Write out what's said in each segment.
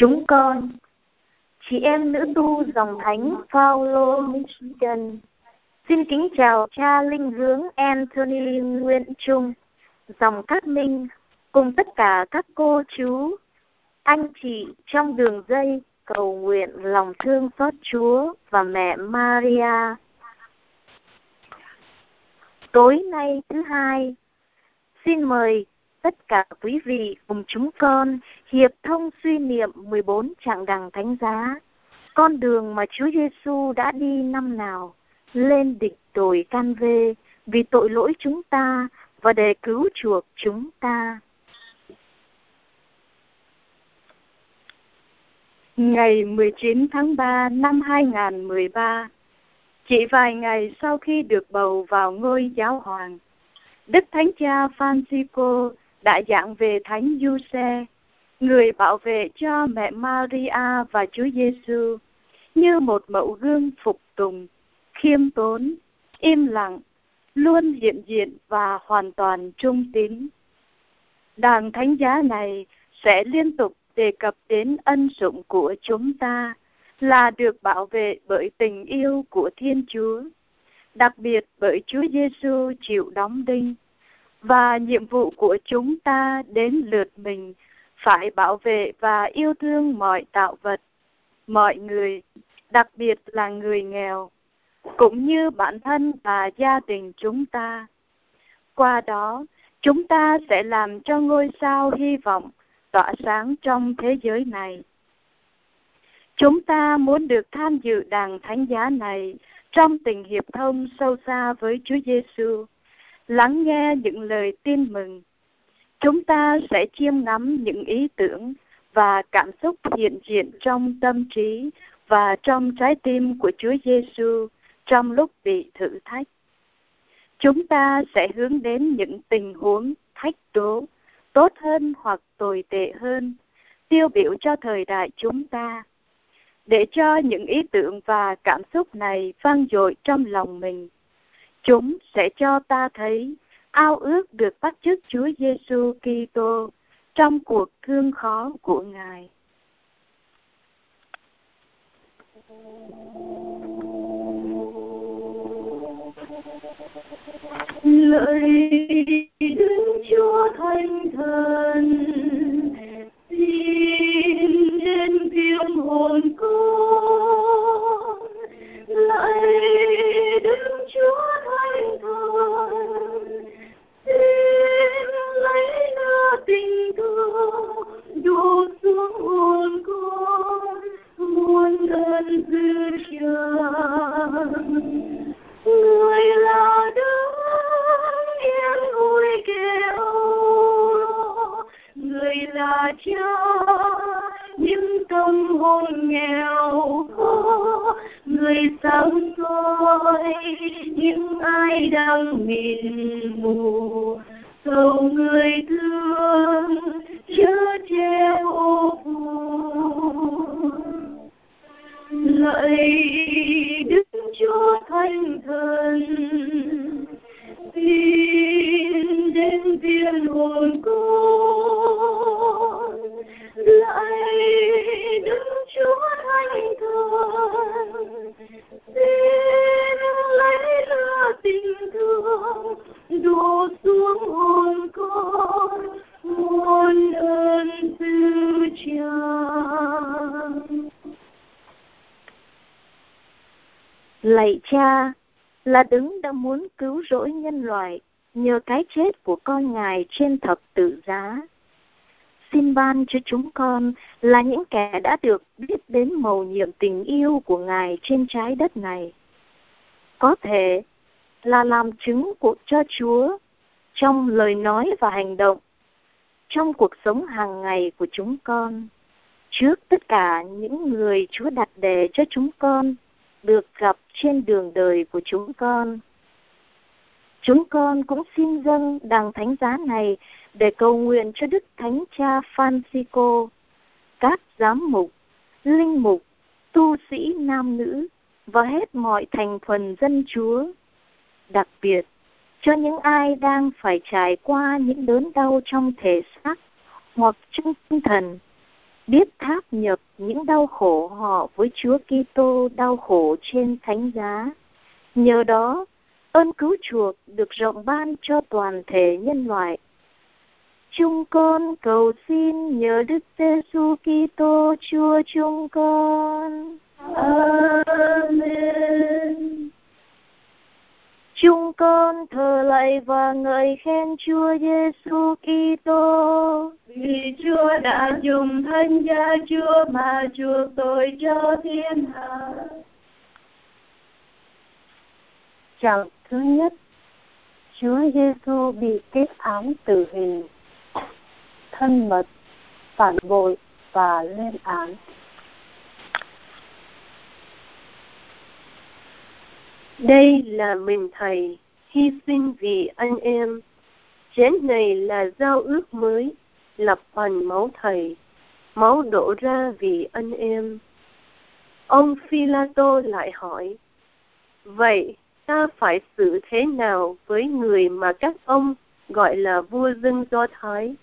Chúng con, chị em nữ tu dòng thánh Paulo Michigan, xin kính chào cha linh hướng Anthony Nguyễn Trung, dòng Cát Minh, cùng tất cả các cô chú, anh chị trong đường dây cầu nguyện lòng thương xót Chúa và mẹ Maria. Tối nay thứ hai, xin mời tất cả quý vị cùng chúng con hiệp thông suy niệm 14 trạng đằng thánh giá, con đường mà Chúa Giêsu đã đi năm nào, lên địch tội can vê vì tội lỗi chúng ta và để cứu chuộc chúng ta. Ngày 19 tháng 3 năm 2013, chỉ vài ngày sau khi được bầu vào ngôi giáo hoàng, Đức Thánh Cha Francisco đã giảng về Thánh Giuse, người bảo vệ cho mẹ Maria và Chúa Giêsu như một mẫu gương phục tùng, khiêm tốn, im lặng, luôn hiện diện và hoàn toàn trung tín. Đàn thánh giá này sẽ liên tục đề cập đến ân dụng của chúng ta là được bảo vệ bởi tình yêu của Thiên Chúa, đặc biệt bởi Chúa Giêsu chịu đóng đinh và nhiệm vụ của chúng ta đến lượt mình phải bảo vệ và yêu thương mọi tạo vật, mọi người, đặc biệt là người nghèo, cũng như bản thân và gia đình chúng ta. Qua đó, chúng ta sẽ làm cho ngôi sao hy vọng tỏa sáng trong thế giới này. Chúng ta muốn được tham dự đàn thánh giá này trong tình hiệp thông sâu xa với Chúa Giêsu lắng nghe những lời tin mừng. Chúng ta sẽ chiêm ngắm những ý tưởng và cảm xúc hiện diện trong tâm trí và trong trái tim của Chúa Giêsu trong lúc bị thử thách. Chúng ta sẽ hướng đến những tình huống thách đố tốt hơn hoặc tồi tệ hơn, tiêu biểu cho thời đại chúng ta. Để cho những ý tưởng và cảm xúc này vang dội trong lòng mình Chúng sẽ cho ta thấy ao ước được bắt chước Chúa Giêsu Kitô trong cuộc thương khó của Ngài. Lời Đức Chúa Thánh Thần, xin đến tiếng hồn con lại Đức Chúa Thánh Thần, xin lấy lửa tình thương đổ xuống hồn con, muôn ơn dư trần người là đấng yên vui kêu người là cha những tâm hồn nghèo khó, người sáng soi những ai đang mịn mù. Cầu người thương chớ che ô lạy đức chúa thánh thần tin đến tiên hồn con lại đức chúa thánh thần xin lấy lửa tình thương đổ xuống hồn con muôn ơn từ cha lạy cha là đứng đã muốn cứu rỗi nhân loại nhờ cái chết của con ngài trên thập tự giá. Xin ban cho chúng con là những kẻ đã được biết đến mầu nhiệm tình yêu của ngài trên trái đất này. Có thể là làm chứng của cho chúa trong lời nói và hành động, trong cuộc sống hàng ngày của chúng con, trước tất cả những người chúa đặt đề cho chúng con được gặp trên đường đời của chúng con. Chúng con cũng xin dâng đàng thánh giá này để cầu nguyện cho Đức Thánh Cha Francisco, các giám mục, linh mục, tu sĩ nam nữ và hết mọi thành phần dân Chúa. Đặc biệt, cho những ai đang phải trải qua những đớn đau trong thể xác hoặc trong tinh thần, biết tháp nhập những đau khổ họ với Chúa Kitô đau khổ trên thánh giá. Nhờ đó, ơn cứu chuộc được rộng ban cho toàn thể nhân loại. Chúng con cầu xin nhờ Đức Giêsu Kitô Chúa chúng con. Amen. Chúng con thờ lạy và ngợi khen Chúa Giêsu Kitô vì Chúa đã dùng thân gia Chúa mà chuộc tội cho thiên hạ. Trạng thứ nhất, Chúa Giêsu bị kết án tử hình, thân mật, phản bội và lên án. Đây là mình Thầy hy sinh vì anh em. Chén này là giao ước mới, lập bằng máu Thầy, máu đổ ra vì anh em. Ông Philato lại hỏi, Vậy ta phải xử thế nào với người mà các ông gọi là vua dân Do Thái?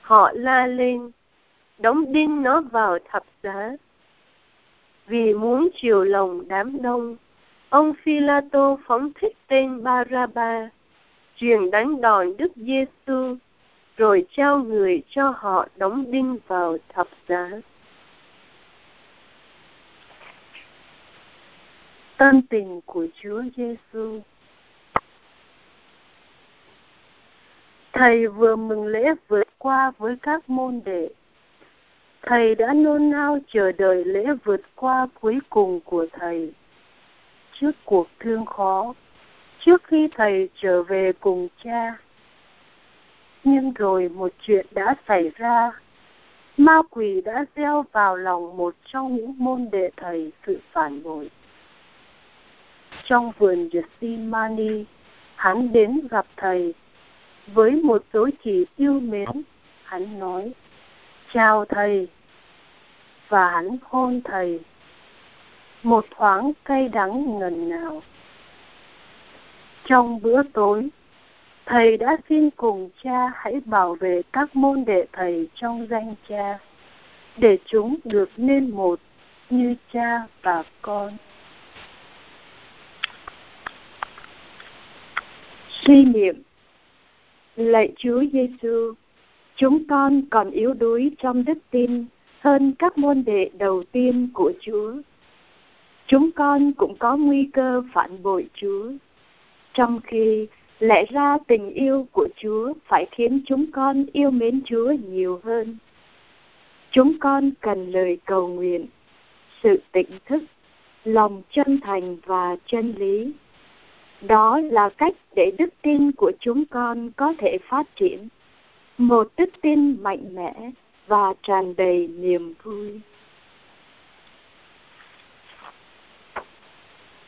Họ la lên, đóng đinh nó vào thập giá. Vì muốn chiều lòng đám đông, Ông Philato phóng thích tên Baraba, truyền đánh đòn Đức Giêsu, rồi trao người cho họ đóng đinh vào thập giá. Tâm tình của Chúa Giêsu. Thầy vừa mừng lễ vượt qua với các môn đệ. Thầy đã nôn nao chờ đợi lễ vượt qua cuối cùng của Thầy trước cuộc thương khó, trước khi thầy trở về cùng cha. Nhưng rồi một chuyện đã xảy ra. Ma quỷ đã gieo vào lòng một trong những môn đệ thầy sự phản bội. Trong vườn Gethsemane, hắn đến gặp thầy. Với một dối chỉ yêu mến, hắn nói, chào thầy, và hắn hôn thầy một thoáng cay đắng ngần ngào. Trong bữa tối, Thầy đã xin cùng cha hãy bảo vệ các môn đệ Thầy trong danh cha, để chúng được nên một như cha và con. Suy niệm Lạy Chúa Giêsu, chúng con còn yếu đuối trong đức tin hơn các môn đệ đầu tiên của Chúa chúng con cũng có nguy cơ phản bội Chúa. Trong khi lẽ ra tình yêu của Chúa phải khiến chúng con yêu mến Chúa nhiều hơn. Chúng con cần lời cầu nguyện, sự tỉnh thức, lòng chân thành và chân lý. Đó là cách để đức tin của chúng con có thể phát triển, một đức tin mạnh mẽ và tràn đầy niềm vui.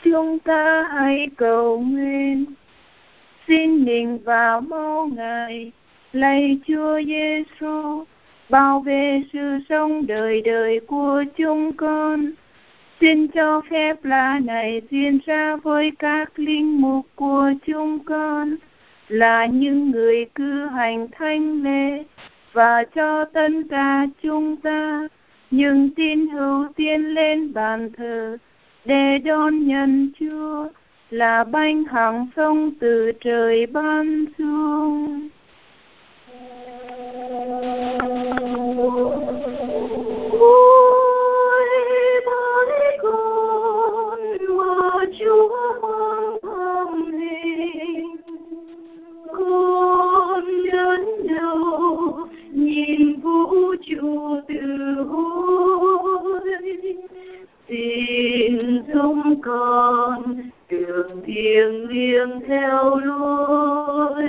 Chúng ta hãy cầu nguyện. Xin nhìn vào máu ngài, lạy chúa giêsu, bảo vệ sự sống đời đời của chúng con. Xin cho phép lá này diễn ra với các linh mục của chúng con, là những người cư hành thanh lễ, và cho tất cả chúng ta những tin hữu tiên lên bàn thờ để đón nhận Chúa là bánh hàng sông từ trời ban xuống. Ôi bởi con, mà Chúa mang thăm hình, con đến đâu nhìn vũ trụ từ hối xin chúng con đường thiêng liêng theo lối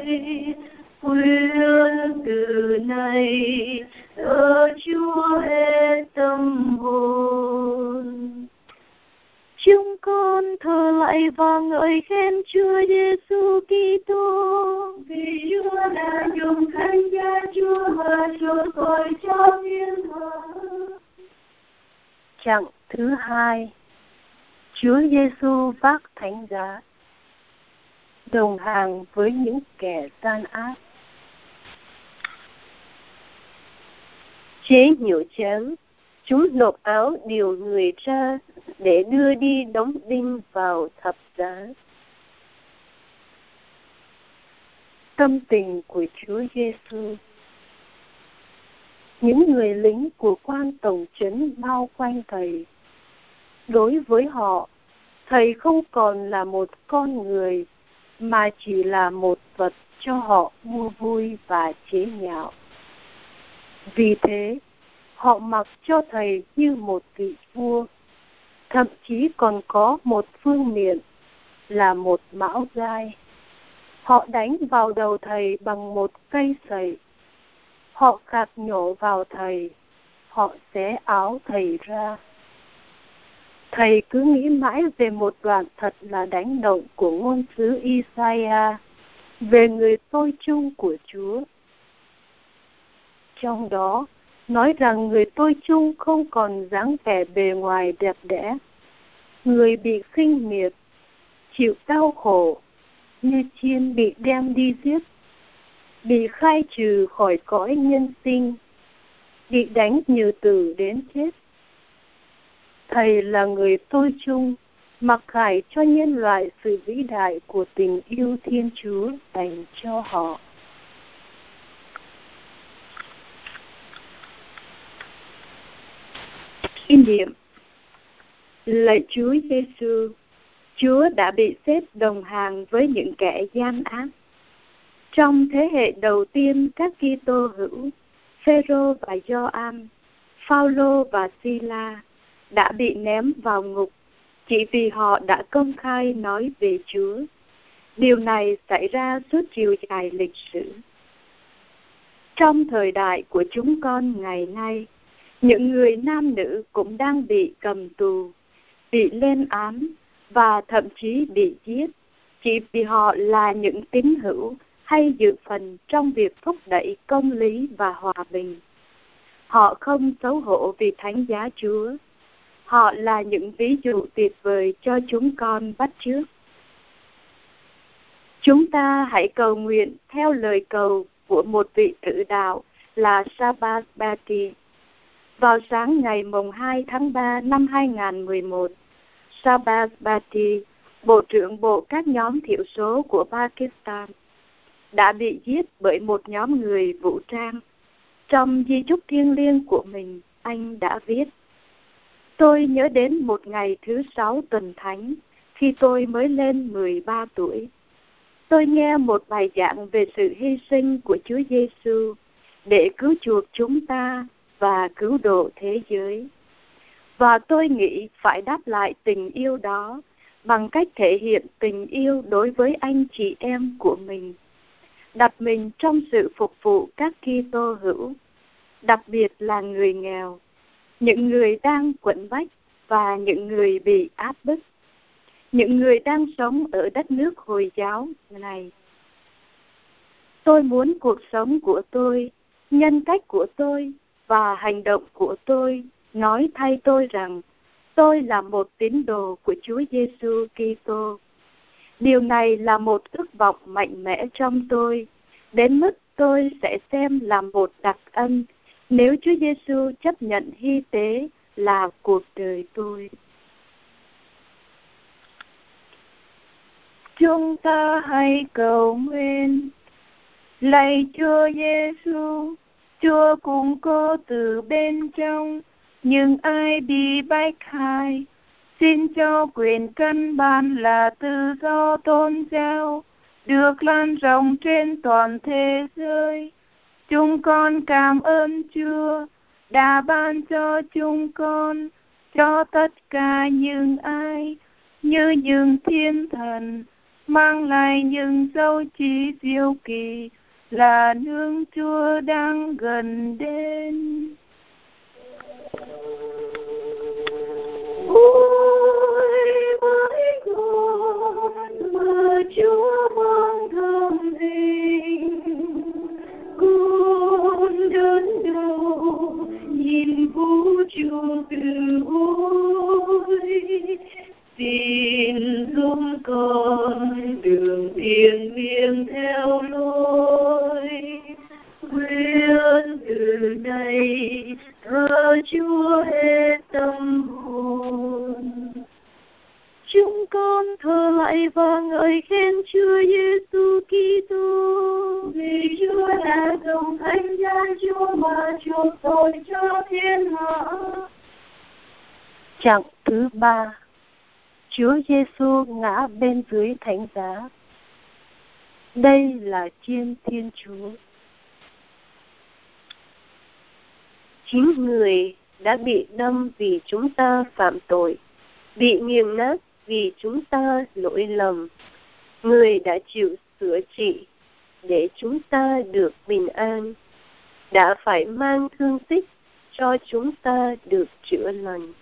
khuyên từ nay ở Chúa hết tâm hồn. Chúng con thờ lạy và ngợi khen Chúa Giêsu Kitô. Vì Chúa đã dùng thánh giá Chúa mà chuộc tội cho thiên hạ. Chặng thứ hai. Chúa Giêsu vác thánh giá đồng hàng với những kẻ gian ác. Chế nhiều chén, chúng nộp áo điều người ra để đưa đi đóng đinh vào thập giá. Tâm tình của Chúa Giêsu những người lính của quan tổng trấn bao quanh thầy. Đối với họ, thầy không còn là một con người, mà chỉ là một vật cho họ mua vui và chế nhạo. Vì thế, họ mặc cho thầy như một vị vua, thậm chí còn có một phương miện là một mão gai. Họ đánh vào đầu thầy bằng một cây sậy Họ gạt nhổ vào thầy, họ xé áo thầy ra. Thầy cứ nghĩ mãi về một đoạn thật là đánh động của ngôn sứ Isaiah về người tôi chung của Chúa. Trong đó, nói rằng người tôi chung không còn dáng vẻ bề ngoài đẹp đẽ. Người bị khinh miệt, chịu đau khổ, như chiên bị đem đi giết bị khai trừ khỏi cõi nhân sinh, bị đánh nhiều từ đến chết. Thầy là người tôi chung, mặc khải cho nhân loại sự vĩ đại của tình yêu Thiên Chúa dành cho họ. Kinh nghiệm Lạy Chúa Giêsu, Chúa đã bị xếp đồng hàng với những kẻ gian ác trong thế hệ đầu tiên các Kitô hữu, Phêrô và Gioan, Phaolô và Sila đã bị ném vào ngục chỉ vì họ đã công khai nói về Chúa. Điều này xảy ra suốt chiều dài lịch sử. Trong thời đại của chúng con ngày nay, những người nam nữ cũng đang bị cầm tù, bị lên án và thậm chí bị giết chỉ vì họ là những tín hữu hay dự phần trong việc thúc đẩy công lý và hòa bình. Họ không xấu hổ vì thánh giá Chúa. Họ là những ví dụ tuyệt vời cho chúng con bắt chước. Chúng ta hãy cầu nguyện theo lời cầu của một vị tử đạo là Sabasbati. Vào sáng ngày mùng 2 tháng 3 năm 2011, Sabasbati, Bộ trưởng Bộ các nhóm thiểu số của Pakistan, đã bị giết bởi một nhóm người vũ trang. Trong di chúc thiêng liêng của mình, anh đã viết, Tôi nhớ đến một ngày thứ sáu tuần thánh, khi tôi mới lên 13 tuổi. Tôi nghe một bài giảng về sự hy sinh của Chúa Giêsu để cứu chuộc chúng ta và cứu độ thế giới. Và tôi nghĩ phải đáp lại tình yêu đó bằng cách thể hiện tình yêu đối với anh chị em của mình đặt mình trong sự phục vụ các Kitô hữu, đặc biệt là người nghèo, những người đang quẩn bách và những người bị áp bức, những người đang sống ở đất nước Hồi giáo này. Tôi muốn cuộc sống của tôi, nhân cách của tôi và hành động của tôi nói thay tôi rằng tôi là một tín đồ của Chúa Giêsu Kitô Điều này là một ước vọng mạnh mẽ trong tôi, đến mức tôi sẽ xem là một đặc ân nếu Chúa Giêsu chấp nhận hy tế là cuộc đời tôi. Chúng ta hãy cầu nguyện. Lạy Chúa Giêsu, Chúa cũng có từ bên trong, nhưng ai bị bách hại xin cho quyền căn bản là tự do tôn giáo, được lan rộng trên toàn thế giới. Chúng con cảm ơn Chúa, đã ban cho chúng con, cho tất cả những ai như những thiên thần, mang lại những dấu chỉ diệu kỳ là nương Chúa đang gần đến. Chúa mang thơm hình, con đơn đâu nhìn vũ trụ từ hối xin giúp con đường thiền liêng theo lối Nguyện từ nay thờ Chúa hết tâm hồn. Chúng con thờ lại và ngợi khen Chúa Giêsu Kitô vì Chúa đã dùng thánh giá Chúa mà chuộc tội cho thiên hạ. Chặng thứ ba Chúa Giêsu ngã bên dưới thánh giá. Đây là chiên Thiên Chúa. Chính người đã bị đâm vì chúng ta phạm tội, bị nghiền nát vì chúng ta lỗi lầm. Người đã chịu sửa trị để chúng ta được bình an, đã phải mang thương tích cho chúng ta được chữa lành.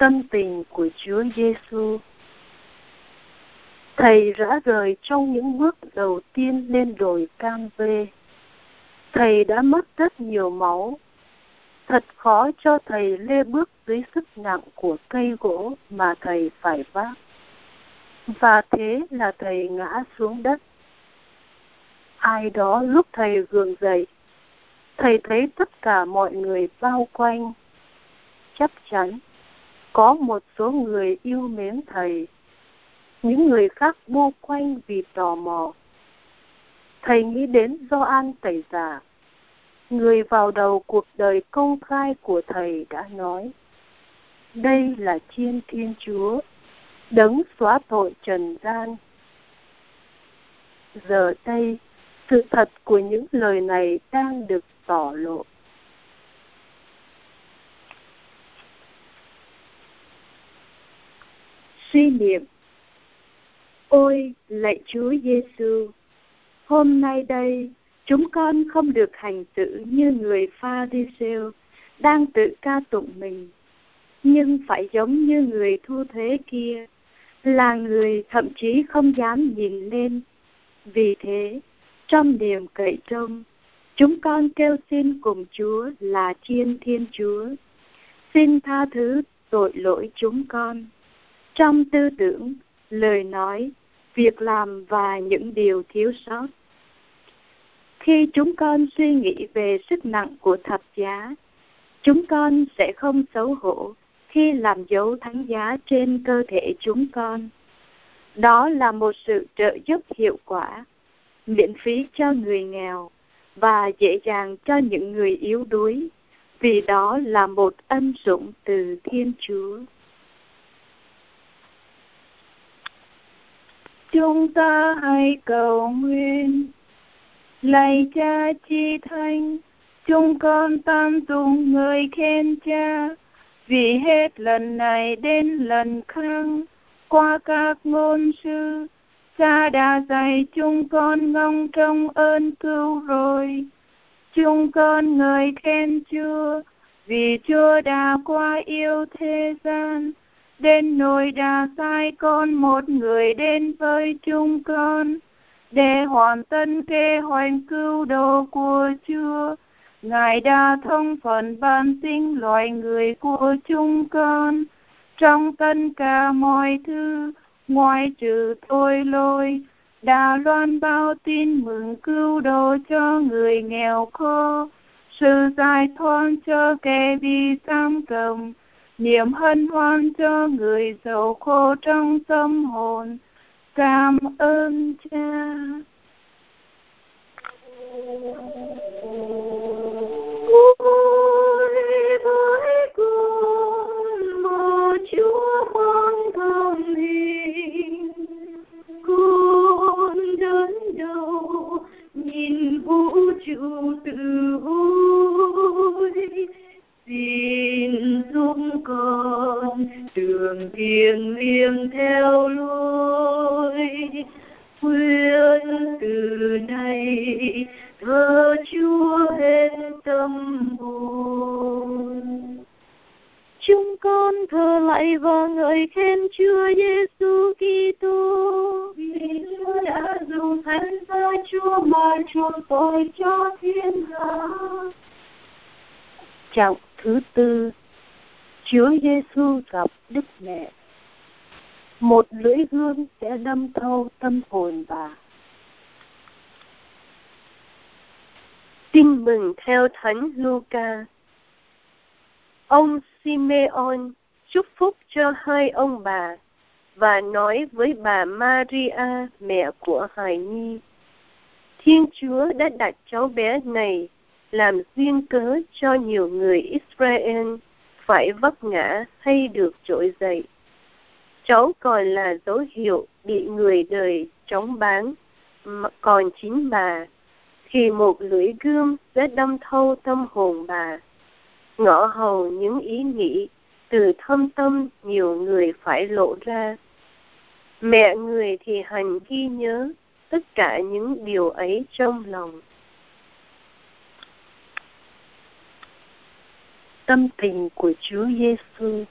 Tâm tình của Chúa Giêsu Thầy rã rời trong những bước đầu tiên lên đồi Cam Vê. Thầy đã mất rất nhiều máu. Thật khó cho thầy lê bước dưới sức nặng của cây gỗ mà thầy phải vác. Và thế là thầy ngã xuống đất. Ai đó lúc thầy gượng dậy, thầy thấy tất cả mọi người bao quanh. Chắc chắn, có một số người yêu mến thầy những người khác bu quanh vì tò mò. Thầy nghĩ đến Gioan Tẩy Giả, người vào đầu cuộc đời công khai của thầy đã nói, đây là chiên Thiên Chúa, đấng xóa tội trần gian. Giờ đây, sự thật của những lời này đang được tỏ lộ. Suy niệm Ôi, lạy Chúa Giêsu, hôm nay đây chúng con không được hành xử như người pha ri siêu đang tự ca tụng mình, nhưng phải giống như người thu thế kia, là người thậm chí không dám nhìn lên. Vì thế, trong niềm cậy trông, chúng con kêu xin cùng Chúa là Chiên Thiên Chúa, xin tha thứ tội lỗi chúng con. Trong tư tưởng, lời nói, việc làm và những điều thiếu sót. Khi chúng con suy nghĩ về sức nặng của thập giá, chúng con sẽ không xấu hổ khi làm dấu thánh giá trên cơ thể chúng con. Đó là một sự trợ giúp hiệu quả, miễn phí cho người nghèo và dễ dàng cho những người yếu đuối, vì đó là một ân sủng từ Thiên Chúa. Chúng ta hãy cầu nguyện. Lạy cha chi thanh chúng con tam tùng người khen cha. Vì hết lần này đến lần khác, qua các ngôn sư, cha đã dạy chúng con ngóng trong ơn cứu rồi. Chúng con người khen chúa, vì chúa đã qua yêu thế gian đến nỗi đã sai con một người đến với chúng con, để hoàn tân kế hoạch cứu độ của Chúa. Ngài đã thông phần ban sinh loài người của chúng con trong tất cả mọi thứ ngoài trừ tôi lôi đã loan bao tin mừng cứu độ cho người nghèo khổ sự giải thoát cho kẻ bị giam cầm niềm hân hoan cho người giàu khô trong tâm hồn cảm ơn cha Ôi với con một Chúa con thông minh con đớn đầu nhìn vũ trụ từ vui xin giúp con đường thiêng liêng theo lối khuyên từ nay. Thờ chúa hết tâm hồn. Chúng con thờ lại và ngợi khen Chúa Giêsu Kitô. Vì Chúa đã dùng thánh giá Chúa mà chuộc tội cho thiên hạ. chào thứ tư Chúa Giêsu gặp Đức Mẹ một lưỡi gươm sẽ đâm thâu tâm hồn bà. Tin mừng theo Thánh Luca. Ông Simeon chúc phúc cho hai ông bà và nói với bà Maria, mẹ của Hài Nhi. Thiên Chúa đã đặt cháu bé này làm duyên cớ cho nhiều người Israel phải vấp ngã hay được trỗi dậy. Cháu còn là dấu hiệu bị người đời chống bán, còn chính bà thì một lưỡi gươm sẽ đâm thâu tâm hồn bà, ngõ hầu những ý nghĩ từ thâm tâm nhiều người phải lộ ra. Mẹ người thì hành ghi nhớ tất cả những điều ấy trong lòng. Tâm tình của Chúa Giêsu.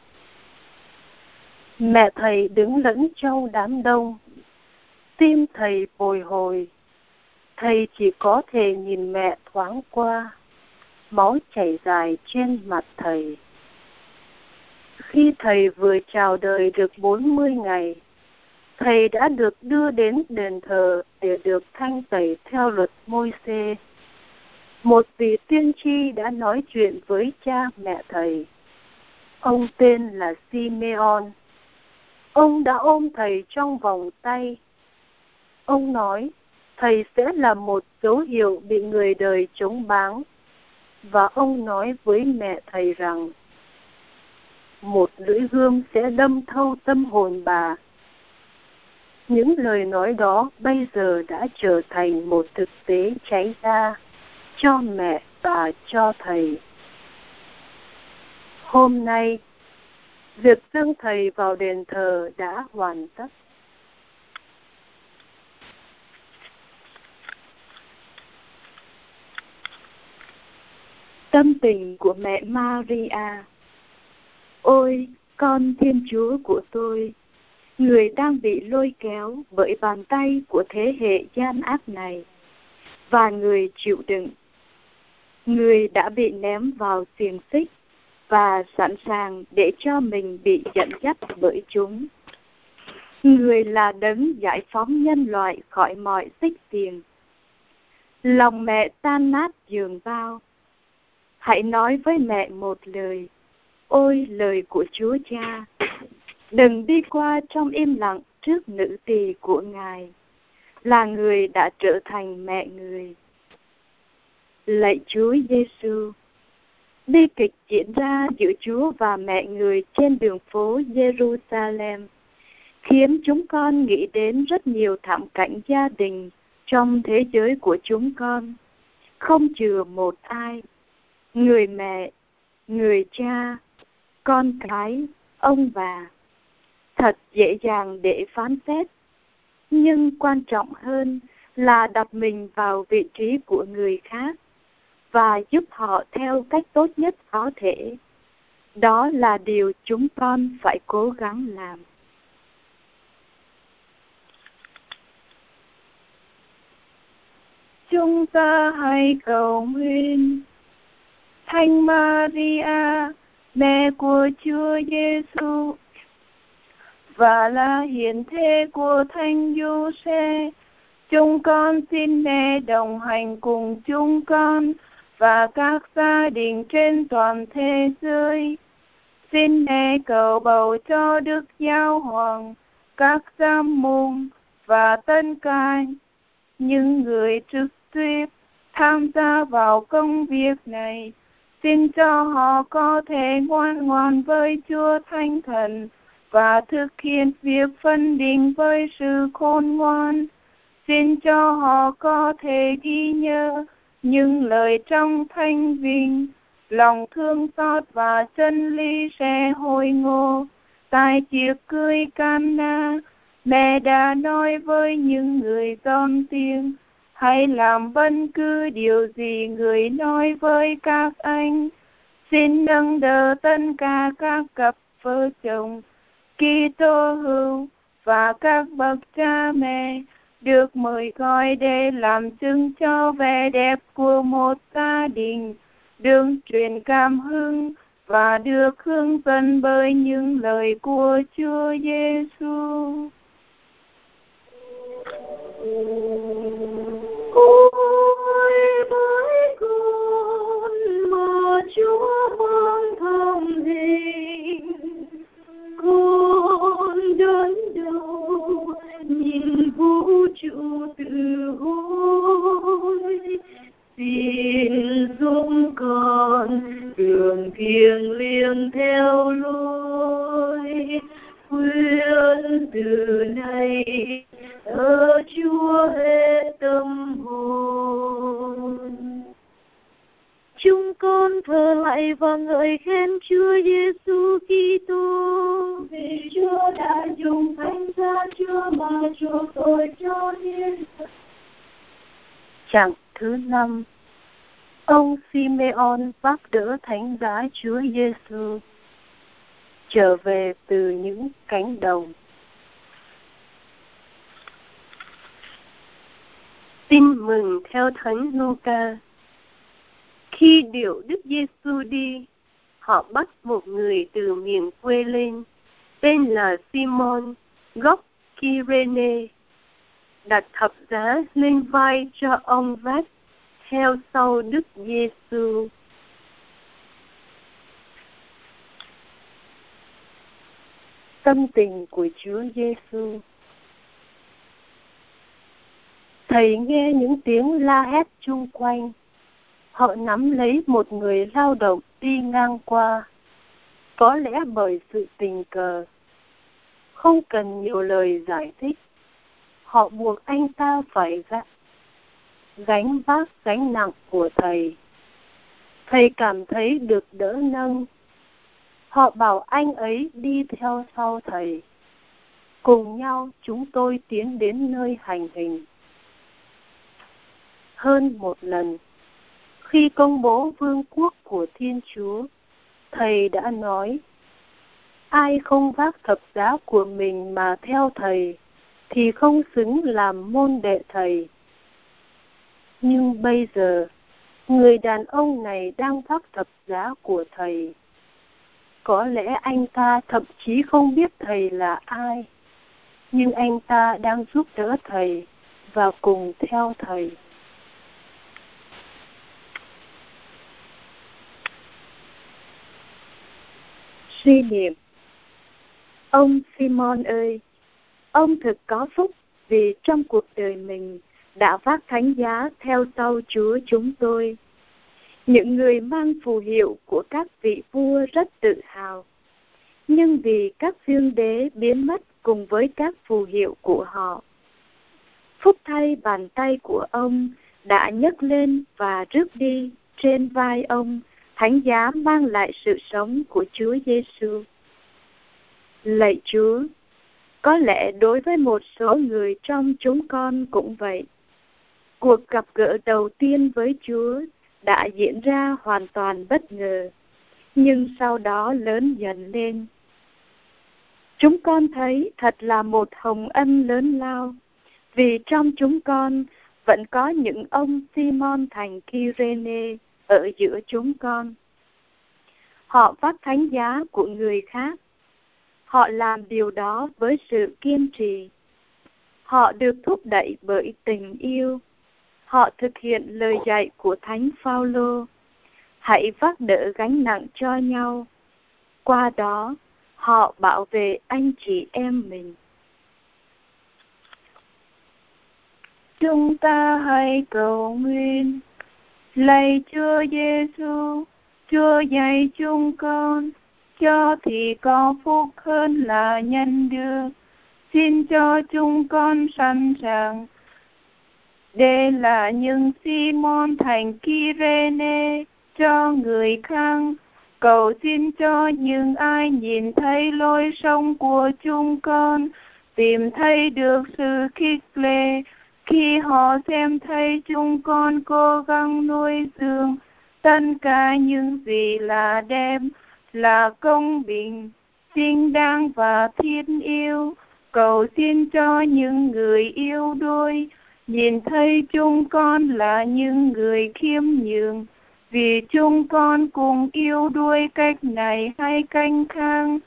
Mẹ thầy đứng lẫn trong đám đông, tim thầy bồi hồi. Thầy chỉ có thể nhìn mẹ thoáng qua, máu chảy dài trên mặt thầy. Khi thầy vừa chào đời được 40 ngày, thầy đã được đưa đến đền thờ để được thanh tẩy theo luật môi xê. Một vị tiên tri đã nói chuyện với cha mẹ thầy. Ông tên là Simeon. Ông đã ôm thầy trong vòng tay. Ông nói, thầy sẽ là một dấu hiệu bị người đời chống báng. Và ông nói với mẹ thầy rằng, một lưỡi gươm sẽ đâm thâu tâm hồn bà. Những lời nói đó bây giờ đã trở thành một thực tế cháy ra cho mẹ và cho thầy. Hôm nay, việc dâng thầy vào đền thờ đã hoàn tất. Tâm tình của mẹ Maria Ôi, con Thiên Chúa của tôi, người đang bị lôi kéo bởi bàn tay của thế hệ gian ác này, và người chịu đựng. Người đã bị ném vào xiềng xích và sẵn sàng để cho mình bị dẫn dắt bởi chúng. Người là đấng giải phóng nhân loại khỏi mọi xích xiềng. Lòng mẹ tan nát giường bao. Hãy nói với mẹ một lời Ôi lời của Chúa Cha, đừng đi qua trong im lặng trước nữ tỳ của Ngài, là người đã trở thành mẹ người. Lạy Chúa Giêsu, bi kịch diễn ra giữa Chúa và mẹ người trên đường phố Jerusalem khiến chúng con nghĩ đến rất nhiều thảm cảnh gia đình trong thế giới của chúng con, không chừa một ai, người mẹ, người cha, con cái, ông bà. Thật dễ dàng để phán xét, nhưng quan trọng hơn là đặt mình vào vị trí của người khác và giúp họ theo cách tốt nhất có thể. Đó là điều chúng con phải cố gắng làm. Chúng ta hãy cầu nguyện. Thánh Maria, mẹ của Chúa Giêsu và là hiện thế của Thánh Giuse. Chúng con xin mẹ đồng hành cùng chúng con và các gia đình trên toàn thế giới. Xin mẹ cầu bầu cho Đức Giáo Hoàng, các giám môn và tân cai, những người trực tiếp tham gia vào công việc này Xin cho họ có thể ngoan ngoan với Chúa Thánh Thần và thực hiện việc phân định với sự khôn ngoan. Xin cho họ có thể ghi nhớ những lời trong thanh vinh, lòng thương xót và chân lý sẽ hồi ngô. Tại chiếc cưới Cana, mẹ đã nói với những người con tiếng, hãy làm bất cứ điều gì người nói với các anh. Xin nâng đỡ tất cả các cặp vợ chồng, Kitô hữu và các bậc cha mẹ được mời gọi để làm chứng cho vẻ đẹp của một gia đình, được truyền cảm hứng và được hướng dẫn bởi những lời của Chúa Giêsu. Ôi với con mà Chúa mang thầm hình, con đến đâu nhìn vũ trụ từ hối xin dũng con đường thiêng liêng theo lối khuyên từ nay ở Chúa hết tâm hồn. Chúng con thờ lạy và ngợi khen Chúa Giêsu Kitô vì Chúa đã dùng thánh giá Chúa mà chuộc tội cho thiên Chặng thứ năm Ông Simeon vác đỡ thánh giá Chúa Giêsu trở về từ những cánh đồng. Tin mừng theo Thánh Luca. Khi điệu Đức Giêsu đi, họ bắt một người từ miền quê lên, tên là Simon, gốc Kyrene, đặt thập giá lên vai cho ông vác theo sau Đức Giêsu. Tâm tình của Chúa Giêsu. Thầy nghe những tiếng la hét chung quanh. Họ nắm lấy một người lao động đi ngang qua. Có lẽ bởi sự tình cờ. Không cần nhiều lời giải thích. Họ buộc anh ta phải gánh, gánh vác gánh nặng của thầy. Thầy cảm thấy được đỡ nâng. Họ bảo anh ấy đi theo sau thầy. Cùng nhau chúng tôi tiến đến nơi hành hình. Hơn một lần, khi công bố vương quốc của Thiên Chúa, thầy đã nói, ai không vác thập giá của mình mà theo thầy, thì không xứng làm môn đệ thầy. Nhưng bây giờ, người đàn ông này đang vác thập giá của thầy. Có lẽ anh ta thậm chí không biết thầy là ai, nhưng anh ta đang giúp đỡ thầy và cùng theo thầy. Suy niệm Ông Simon ơi, ông thực có phúc vì trong cuộc đời mình đã phát thánh giá theo sau Chúa chúng tôi. Những người mang phù hiệu của các vị vua rất tự hào. Nhưng vì các vương đế biến mất cùng với các phù hiệu của họ, phúc thay bàn tay của ông đã nhấc lên và rước đi trên vai ông thánh giá mang lại sự sống của Chúa Giêsu. Lạy Chúa, có lẽ đối với một số người trong chúng con cũng vậy. Cuộc gặp gỡ đầu tiên với Chúa đã diễn ra hoàn toàn bất ngờ, nhưng sau đó lớn dần lên. Chúng con thấy thật là một hồng ân lớn lao, vì trong chúng con vẫn có những ông Simon thành Kyrene ở giữa chúng con. Họ phát thánh giá của người khác. Họ làm điều đó với sự kiên trì. Họ được thúc đẩy bởi tình yêu họ thực hiện lời dạy của Thánh Phaolô. Hãy vác đỡ gánh nặng cho nhau. Qua đó, họ bảo vệ anh chị em mình. Chúng ta hãy cầu nguyện. Lạy Chúa Giêsu, Chúa dạy chúng con, cho thì có phúc hơn là nhân được. Xin cho chúng con sẵn sàng đây là những Simon thành Kyrene cho người khác. Cầu xin cho những ai nhìn thấy lối sống của chúng con, tìm thấy được sự khích lệ khi họ xem thấy chúng con cố gắng nuôi dưỡng tất cả những gì là đẹp, là công bình, xứng đáng và thiên yêu. Cầu xin cho những người yêu đôi nhìn thấy chúng con là những người khiêm nhường vì chúng con cùng yêu đuôi cách này hay canh khang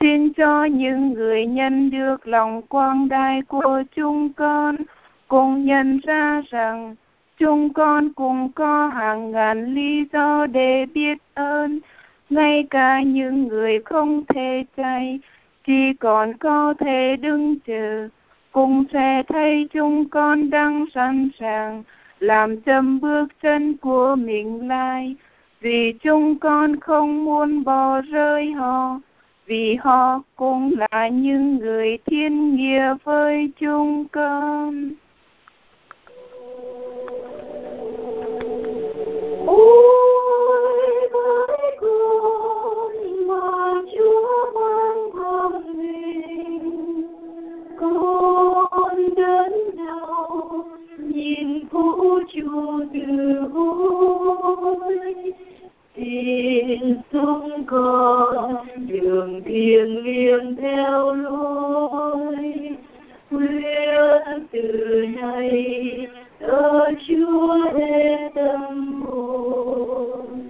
xin cho những người nhân được lòng quang đại của chúng con cùng nhận ra rằng chúng con cùng có hàng ngàn lý do để biết ơn. Ngay cả những người không thể chạy, chỉ còn có thể đứng chờ. Cùng sẽ thấy chúng con đang sẵn sàng, làm chậm bước chân của mình lại. Vì chúng con không muốn bỏ rơi họ, vì họ cũng là những người thiên nghĩa với chúng con. Con đường thiêng liêng theo lối nguyện từ nay ở chúa để tâm hồn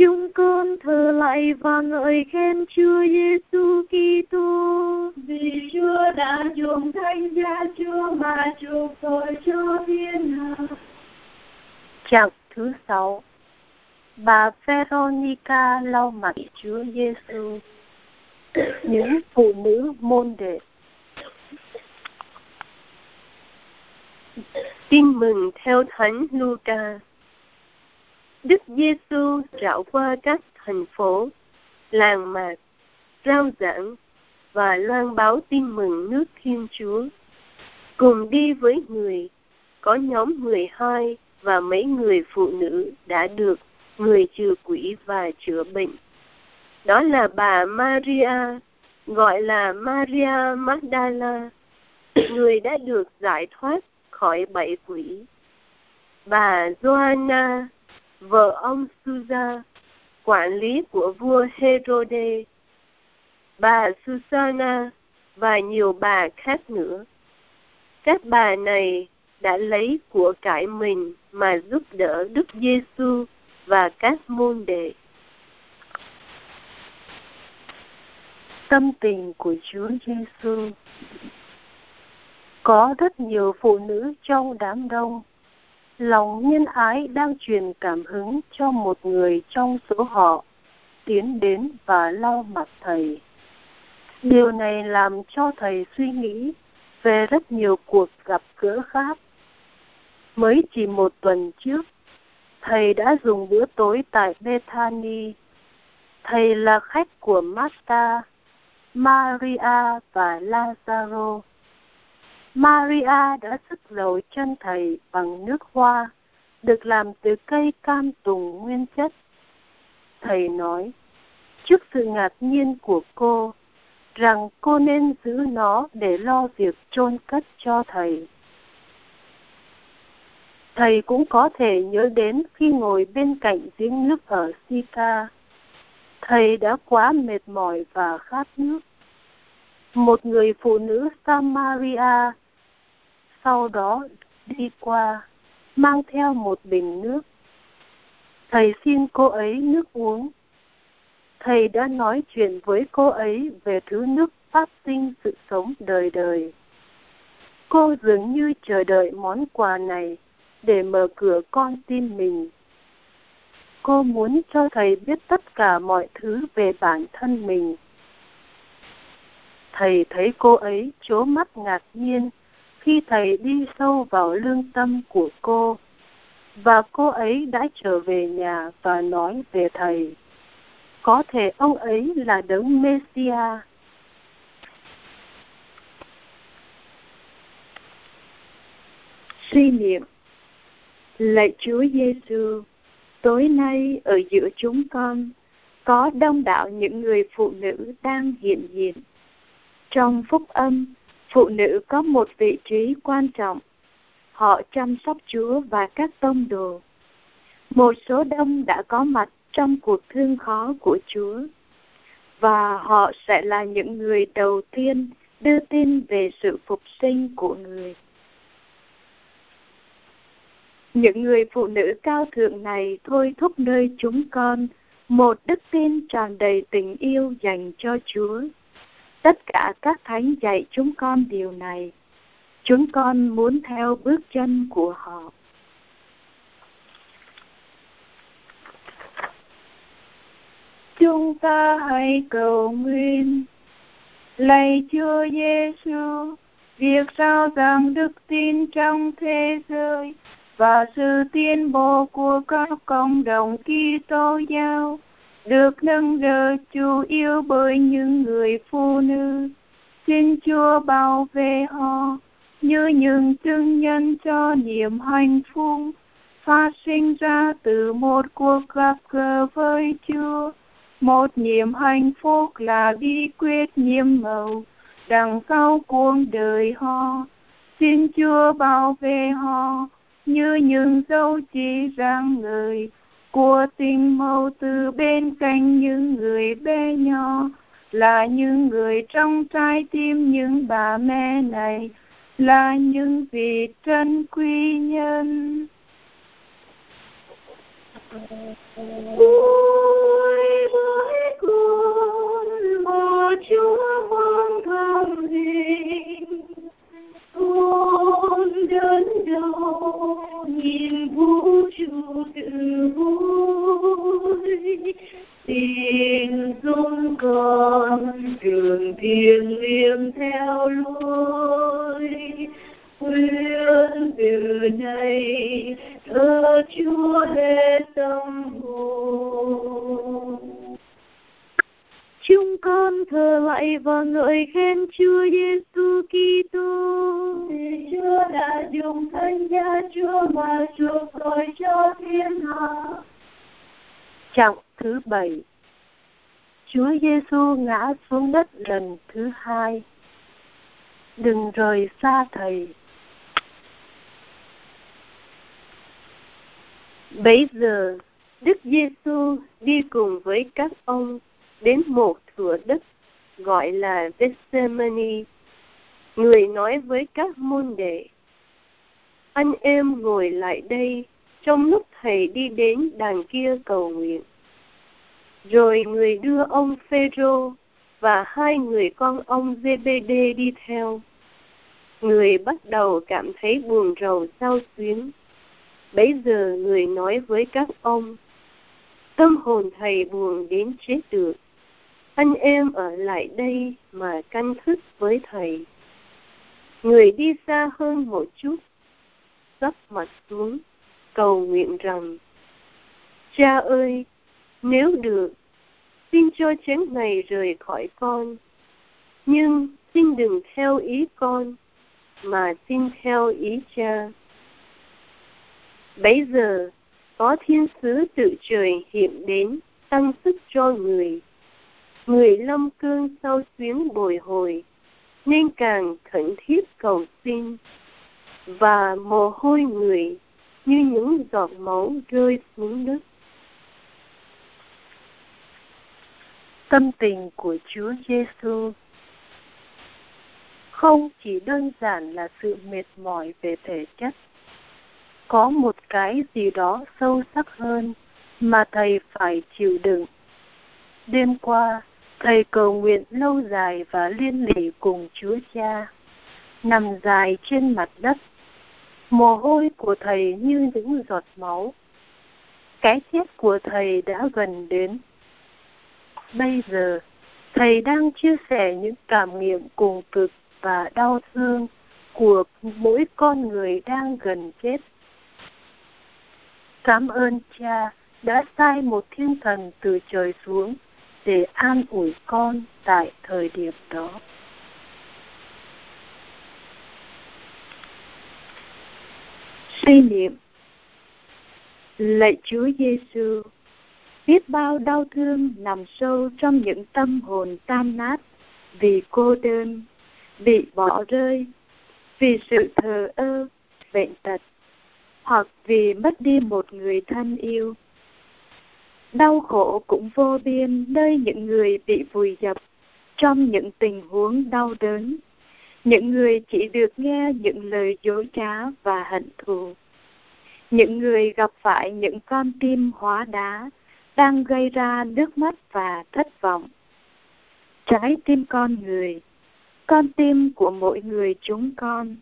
chúng con thờ lại và ngợi khen Chúa Giêsu Kitô vì Chúa đã dùng thánh giá Chúa mà chuộc tội cho thiên hạ. Chặng thứ sáu Bà Veronica lau mặt Chúa Giêsu. Những phụ nữ môn đệ. Tin mừng theo Thánh Luca. Đức Giêsu rảo qua các thành phố, làng mạc, rao giảng và loan báo tin mừng nước Thiên Chúa. Cùng đi với người, có nhóm 12 và mấy người phụ nữ đã được người trừ quỷ và chữa bệnh. Đó là bà Maria, gọi là Maria Magdala, người đã được giải thoát khỏi bảy quỷ. Bà Joanna, vợ ông Susa, quản lý của vua Herode, bà Susanna và nhiều bà khác nữa. Các bà này đã lấy của cải mình mà giúp đỡ Đức Giêsu và các môn đệ. Tâm tình của Chúa Giêsu có rất nhiều phụ nữ trong đám đông lòng nhân ái đang truyền cảm hứng cho một người trong số họ tiến đến và lau mặt thầy. Điều này làm cho thầy suy nghĩ về rất nhiều cuộc gặp gỡ khác. Mới chỉ một tuần trước, thầy đã dùng bữa tối tại Bethany. Thầy là khách của Martha, Maria và Lazaro. Maria đã sức lội chân thầy bằng nước hoa, được làm từ cây cam tùng nguyên chất. Thầy nói, trước sự ngạc nhiên của cô, rằng cô nên giữ nó để lo việc chôn cất cho thầy. Thầy cũng có thể nhớ đến khi ngồi bên cạnh giếng nước ở Sika. Thầy đã quá mệt mỏi và khát nước. Một người phụ nữ Samaria sau đó đi qua, mang theo một bình nước. Thầy xin cô ấy nước uống. Thầy đã nói chuyện với cô ấy về thứ nước phát sinh sự sống đời đời. Cô dường như chờ đợi món quà này để mở cửa con tim mình. Cô muốn cho thầy biết tất cả mọi thứ về bản thân mình. Thầy thấy cô ấy chố mắt ngạc nhiên khi thầy đi sâu vào lương tâm của cô, và cô ấy đã trở về nhà và nói về thầy, có thể ông ấy là đấng messia. Suy niệm, lạy chúa giêsu tối nay ở giữa chúng con có đông đảo những người phụ nữ đang hiện diện trong phúc âm phụ nữ có một vị trí quan trọng. Họ chăm sóc Chúa và các tông đồ. Một số đông đã có mặt trong cuộc thương khó của Chúa và họ sẽ là những người đầu tiên đưa tin về sự phục sinh của người. Những người phụ nữ cao thượng này thôi thúc nơi chúng con một đức tin tràn đầy tình yêu dành cho Chúa. Tất cả các thánh dạy chúng con điều này. Chúng con muốn theo bước chân của họ. Chúng ta hãy cầu nguyện. Lạy Chúa Giêsu, việc sao rằng đức tin trong thế giới và sự tiến bộ của các cộng đồng Kitô giáo được nâng đỡ chủ yếu bởi những người phụ nữ. Xin Chúa bảo vệ họ như những chứng nhân cho niềm hạnh phúc phát sinh ra từ một cuộc gặp gỡ với Chúa. Một niềm hạnh phúc là bí quyết nhiệm màu đằng sau cuộc đời họ. Xin Chúa bảo vệ họ như những dấu chỉ rằng người của tình mẫu từ bên cạnh những người bé nhỏ, là những người trong trái tim những bà mẹ này, là những vị trân quý nhân. Vui với con một chúa hoàng thăng hình con đến đâu nhìn vũ trụ tự vui. Tình dung con đường thiêng liêng theo lối. Nguyện từ nay thơ chúa hết tâm hồn chúng con thờ lạy và ngợi khen Chúa Giêsu Kitô. Vì Chúa đã dùng thánh giá Chúa mà chuộc tội cho thiên hạ. Trọng thứ bảy Chúa Giêsu ngã xuống đất lần thứ hai. Đừng rời xa Thầy. Bấy giờ, Đức Giêsu đi cùng với các ông đến một thửa đất gọi là Gethsemane. Người nói với các môn đệ, anh em ngồi lại đây trong lúc thầy đi đến đàn kia cầu nguyện. Rồi người đưa ông Phêrô và hai người con ông Zebede đi theo. Người bắt đầu cảm thấy buồn rầu sao xuyến. Bấy giờ người nói với các ông, tâm hồn thầy buồn đến chết được anh em ở lại đây mà canh thức với thầy. Người đi xa hơn một chút, sắp mặt xuống, cầu nguyện rằng, Cha ơi, nếu được, xin cho chén này rời khỏi con, nhưng xin đừng theo ý con, mà xin theo ý cha. Bấy giờ, có thiên sứ tự trời hiện đến, tăng sức cho người người lâm cương sau chuyến bồi hồi, nên càng khẩn thiết cầu xin. Và mồ hôi người như những giọt máu rơi xuống đất. Tâm tình của Chúa Giêsu không chỉ đơn giản là sự mệt mỏi về thể chất, có một cái gì đó sâu sắc hơn mà thầy phải chịu đựng. Đêm qua Thầy cầu nguyện lâu dài và liên lỉ cùng Chúa Cha, nằm dài trên mặt đất. Mồ hôi của Thầy như những giọt máu. Cái chết của Thầy đã gần đến. Bây giờ, Thầy đang chia sẻ những cảm nghiệm cùng cực và đau thương của mỗi con người đang gần chết. Cảm ơn Cha đã sai một thiên thần từ trời xuống để an ủi con tại thời điểm đó. Suy niệm Lạy Chúa Giêsu, biết bao đau thương nằm sâu trong những tâm hồn tan nát vì cô đơn, bị bỏ rơi, vì sự thờ ơ, bệnh tật, hoặc vì mất đi một người thân yêu Đau khổ cũng vô biên nơi những người bị vùi dập trong những tình huống đau đớn. Những người chỉ được nghe những lời dối trá và hận thù. những người gặp phải những con tim hóa đá đang gây ra nước mắt và thất vọng. Trái tim con người, con tim của mỗi người chúng con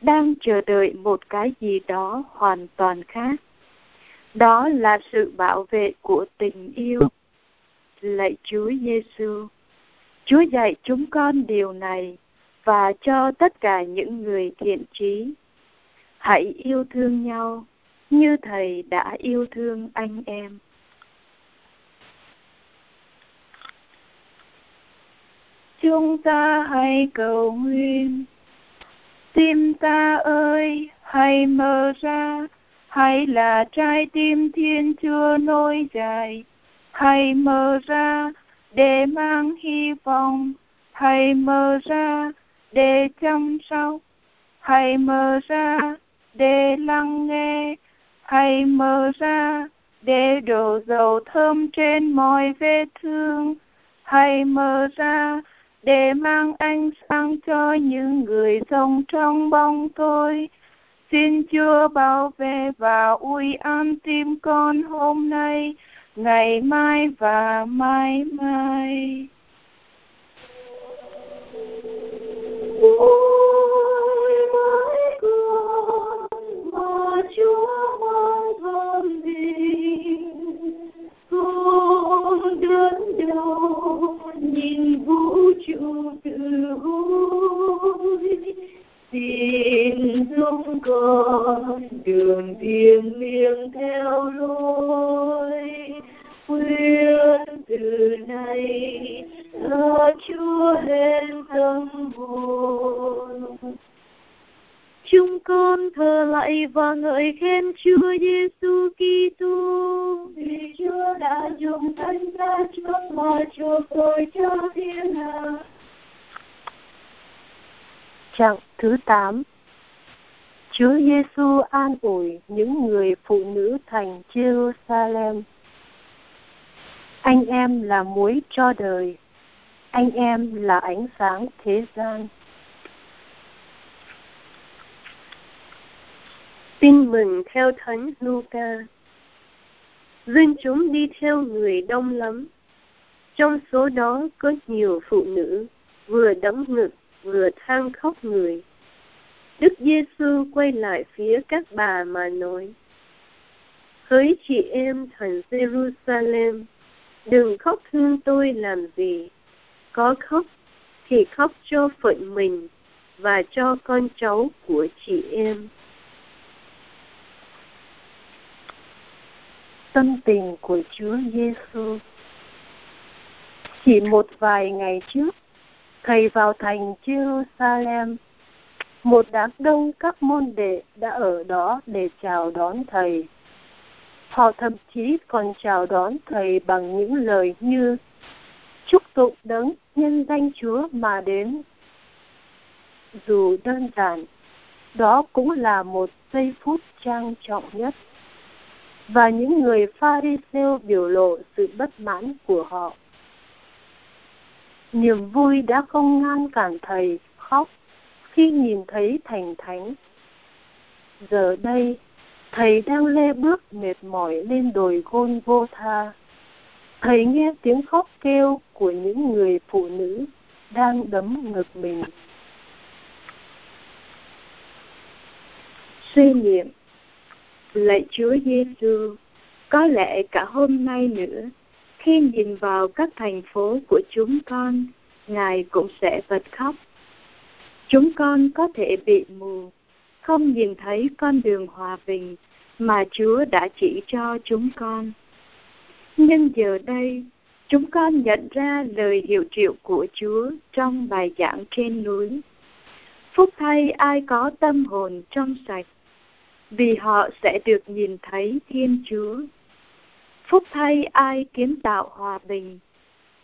đang chờ đợi một cái gì đó hoàn toàn khác. Đó là sự bảo vệ của tình yêu. Lạy Chúa Giêsu, Chúa dạy chúng con điều này và cho tất cả những người thiện trí. Hãy yêu thương nhau như Thầy đã yêu thương anh em. Chúng ta hãy cầu nguyện. Tim ta ơi, hãy mở ra, hay là trái tim Thiên Chúa nối dài. Hãy mở ra để mang hy vọng, hãy mở ra để chăm sóc, hãy mở ra để lắng nghe, hãy mở ra để đổ dầu thơm trên mọi vết thương, hãy mở ra để mang ánh sáng cho những người sống trong bóng tối. Xin Chúa bảo vệ và ui an tim con hôm nay, ngày mai và mãi mãi. Ôi mãi con mà Chúa mang thơm đi, con đến đâu nhìn vũ trụ từ hối xin giúp con đường thiêng liêng theo lối, khuyên từ nay là Chúa hết tâm hồn chúng con thờ lạy và ngợi khen Chúa Giêsu Kitô vì Chúa đã dùng thân ra chúa mà chuộc tội cho thiên hạ. Trạng thứ 8 Chúa Giêsu an ủi những người phụ nữ thành Jerusalem. Anh em là muối cho đời, anh em là ánh sáng thế gian. Tin mừng theo Thánh Luca. Dân chúng đi theo người đông lắm. Trong số đó có nhiều phụ nữ, vừa đấm ngực, vừa than khóc người. Đức Giêsu quay lại phía các bà mà nói: Hỡi chị em thành Jerusalem, đừng khóc thương tôi làm gì. Có khóc thì khóc cho phận mình và cho con cháu của chị em. tâm tình của Chúa Giêsu. Chỉ một vài ngày trước, thầy vào thành Jerusalem, một đám đông các môn đệ đã ở đó để chào đón thầy. Họ thậm chí còn chào đón thầy bằng những lời như chúc tụng đấng nhân danh Chúa mà đến. Dù đơn giản, đó cũng là một giây phút trang trọng nhất và những người Pharisêu biểu lộ sự bất mãn của họ. Niềm vui đã không ngăn cản thầy khóc khi nhìn thấy thành thánh. Giờ đây, thầy đang lê bước mệt mỏi lên đồi gôn vô tha. Thầy nghe tiếng khóc kêu của những người phụ nữ đang đấm ngực mình. Suy niệm Lạy Chúa Giêsu, có lẽ cả hôm nay nữa, khi nhìn vào các thành phố của chúng con, Ngài cũng sẽ bật khóc. Chúng con có thể bị mù, không nhìn thấy con đường hòa bình mà Chúa đã chỉ cho chúng con. Nhưng giờ đây, chúng con nhận ra lời hiệu triệu của Chúa trong bài giảng trên núi. Phúc thay ai có tâm hồn trong sạch, vì họ sẽ được nhìn thấy Thiên Chúa. Phúc thay ai kiến tạo hòa bình,